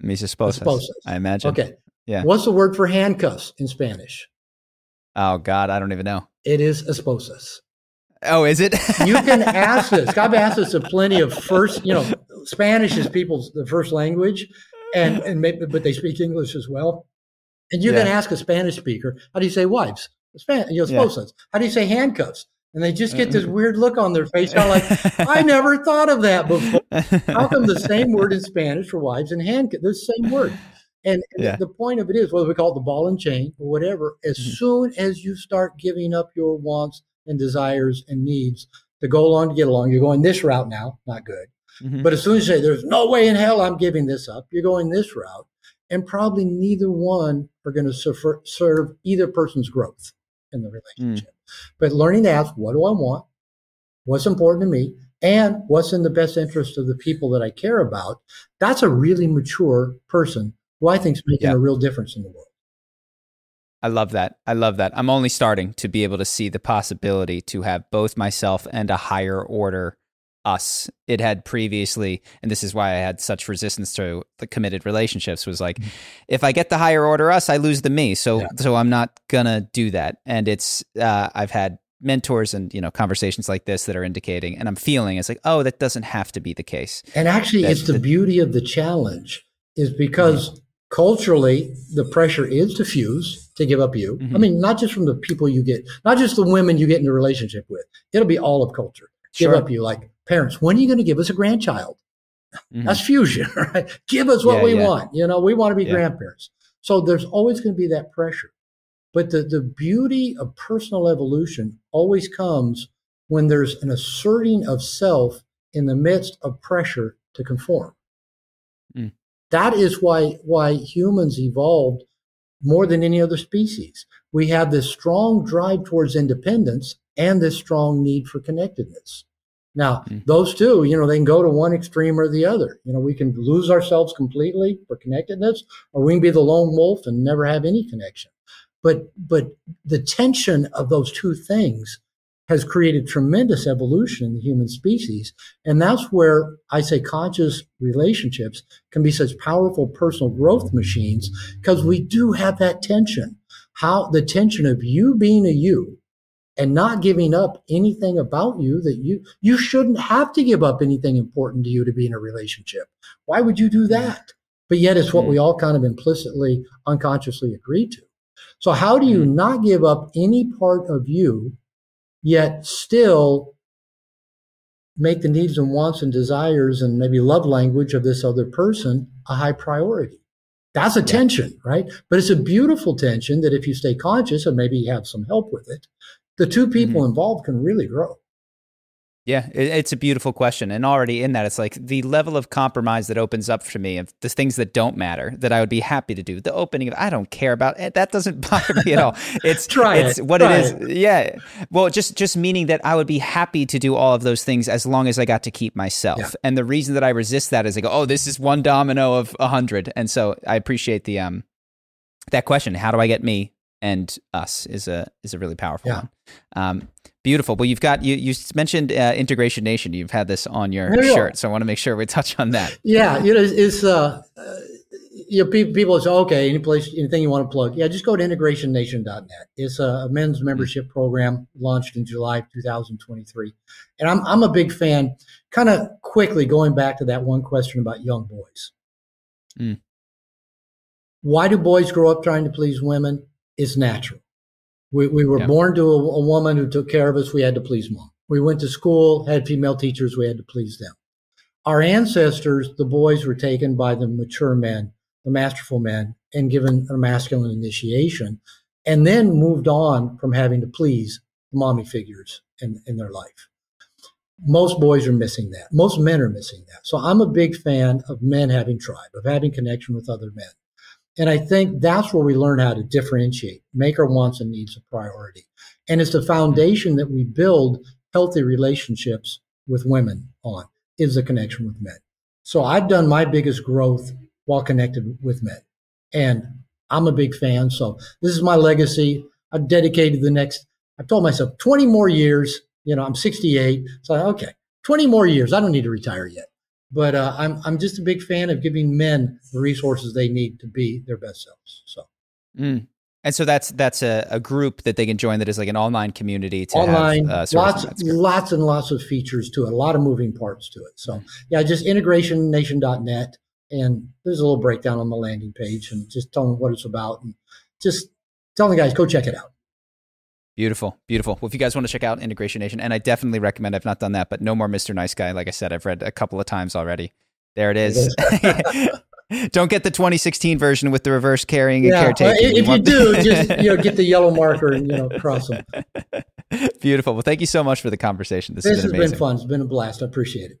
Speaker 1: Mis esposas. I imagine.
Speaker 2: Okay. Yeah. What's the word for handcuffs in Spanish?
Speaker 1: Oh God, I don't even know.
Speaker 2: It is esposas.
Speaker 1: Oh, is it?
Speaker 2: you can ask this. I've asked this to plenty of first, you know, Spanish is people's the first language, and and maybe, but they speak English as well. And you yeah. can ask a Spanish speaker, how do you say wives? Span- you know, esposas. Yeah. How do you say handcuffs? And they just get this mm-hmm. weird look on their face, kind of like, I never thought of that before. How come the same word in Spanish for wives and hand, the same word? And, and yeah. the point of it is, whether we call it the ball and chain or whatever, as mm-hmm. soon as you start giving up your wants and desires and needs to go along to get along, you're going this route now, not good. Mm-hmm. But as soon as you say, there's no way in hell I'm giving this up, you're going this route. And probably neither one are going to serve either person's growth in the relationship. Mm. But learning to ask, what do I want? What's important to me? And what's in the best interest of the people that I care about? That's a really mature person who I think is making yeah. a real difference in the world.
Speaker 1: I love that. I love that. I'm only starting to be able to see the possibility to have both myself and a higher order us it had previously and this is why i had such resistance to the committed relationships was like mm-hmm. if i get the higher order us i lose the me so yeah. so i'm not gonna do that and it's uh, i've had mentors and you know conversations like this that are indicating and i'm feeling it's like oh that doesn't have to be the case
Speaker 2: and actually it's the, the, beauty of the challenge is because culturally the pressure is to fuse to give up you mm-hmm. i mean not just from the people you get not just the women you get in a relationship with it'll be all of culture sure. give up you like parents, when are you going to give us a grandchild? Mm-hmm. That's fusion, right? Give us what yeah, we yeah. want. You know, we want to be yeah. grandparents. So there's always going to be that pressure. But the, the beauty of personal evolution always comes when there's an asserting of self in the midst of pressure to conform. Mm. That is why why humans evolved more than any other species. We have this strong drive towards independence and this strong need for connectedness. Now, mm-hmm. those two, you know, they can go to one extreme or the other. You know, we can lose ourselves completely for connectedness, or we can be the lone wolf and never have any connection. But but the tension of those two things has created tremendous evolution in the human species. And that's where I say conscious relationships can be such powerful personal growth machines because we do have that tension. How the tension of you being a you and not giving up anything about you that you you shouldn't have to give up anything important to you to be in a relationship. Why would you do that? But yet it's what mm-hmm. we all kind of implicitly unconsciously agree to. So how do you mm-hmm. not give up any part of you yet still make the needs and wants and desires and maybe love language of this other person a high priority? That's a tension, right? But it's a beautiful tension that if you stay conscious and maybe you have some help with it, the two people mm-hmm. involved can really grow.
Speaker 1: Yeah, it's a beautiful question. And already in that, it's like the level of compromise that opens up for me of the things that don't matter that I would be happy to do. The opening of, I don't care about it. That doesn't bother me at all. It's,
Speaker 2: Try
Speaker 1: it's
Speaker 2: it.
Speaker 1: what
Speaker 2: Try
Speaker 1: it is. It. Yeah. Well, just, just meaning that I would be happy to do all of those things as long as I got to keep myself. Yeah. And the reason that I resist that is I go, oh, this is one domino of a hundred. And so I appreciate the, um, that question. How do I get me and us is a, is a really powerful yeah. one. Um, Beautiful. Well, you've got you. You mentioned uh, Integration Nation. You've had this on your shirt, so I want to make sure we touch on that.
Speaker 2: Yeah, you know, it's uh, uh you know, people, people say, okay, any place, anything you want to plug, yeah, just go to integrationnation.net. It's a, men's mm-hmm. membership program launched in July 2023, and I'm I'm a big fan. Kind of quickly going back to that one question about young boys. Mm. Why do boys grow up trying to please women? It's natural. We, we were born to a, a, woman who took care of us. We had to please mom. We went to school, had female teachers. We had to please them. Our ancestors, the boys were taken by the mature men, the masterful men, and given a masculine initiation, and then moved on from having to please mommy figures in, in their life. Most boys are missing that. Most men are missing that. So I'm a big fan of men having tribe, of having connection with other men. And I think that's where we learn how to differentiate, make our wants and needs a priority. And it's the foundation that we build healthy relationships with women on is the connection with men. So I've done my biggest growth while connected with men. And I'm a big fan. So this is my legacy. I've dedicated the next, I've told myself 20 more years. You know, I'm 68. So, okay, 20 more years. I don't need to retire yet. But uh, I'm I'm just a big fan of giving men the resources they need to be their best selves. So.
Speaker 1: Mm. And so that's that's a, a group that they can join that is like an online community to
Speaker 2: online
Speaker 1: have,
Speaker 2: uh, lots lots and lots of features to it, a lot of moving parts to it. So yeah, just integrationnation.net and there's a little breakdown on the landing page and just tell them what it's about and just tell the guys go check it out.
Speaker 1: Beautiful, beautiful. Well, if you guys want to check out Integration Nation, and I definitely recommend. I've not done that, but no more Mr. Nice Guy. Like I said, I've read a couple of times already. There it is. Don't get the 2016 version with the reverse carrying and yeah, caretaking.
Speaker 2: If you, you do, just you know, get the yellow marker and you know cross them.
Speaker 1: Beautiful. Well, thank you so much for the conversation. This,
Speaker 2: this
Speaker 1: has
Speaker 2: been, been fun. It's been a blast. I appreciate it.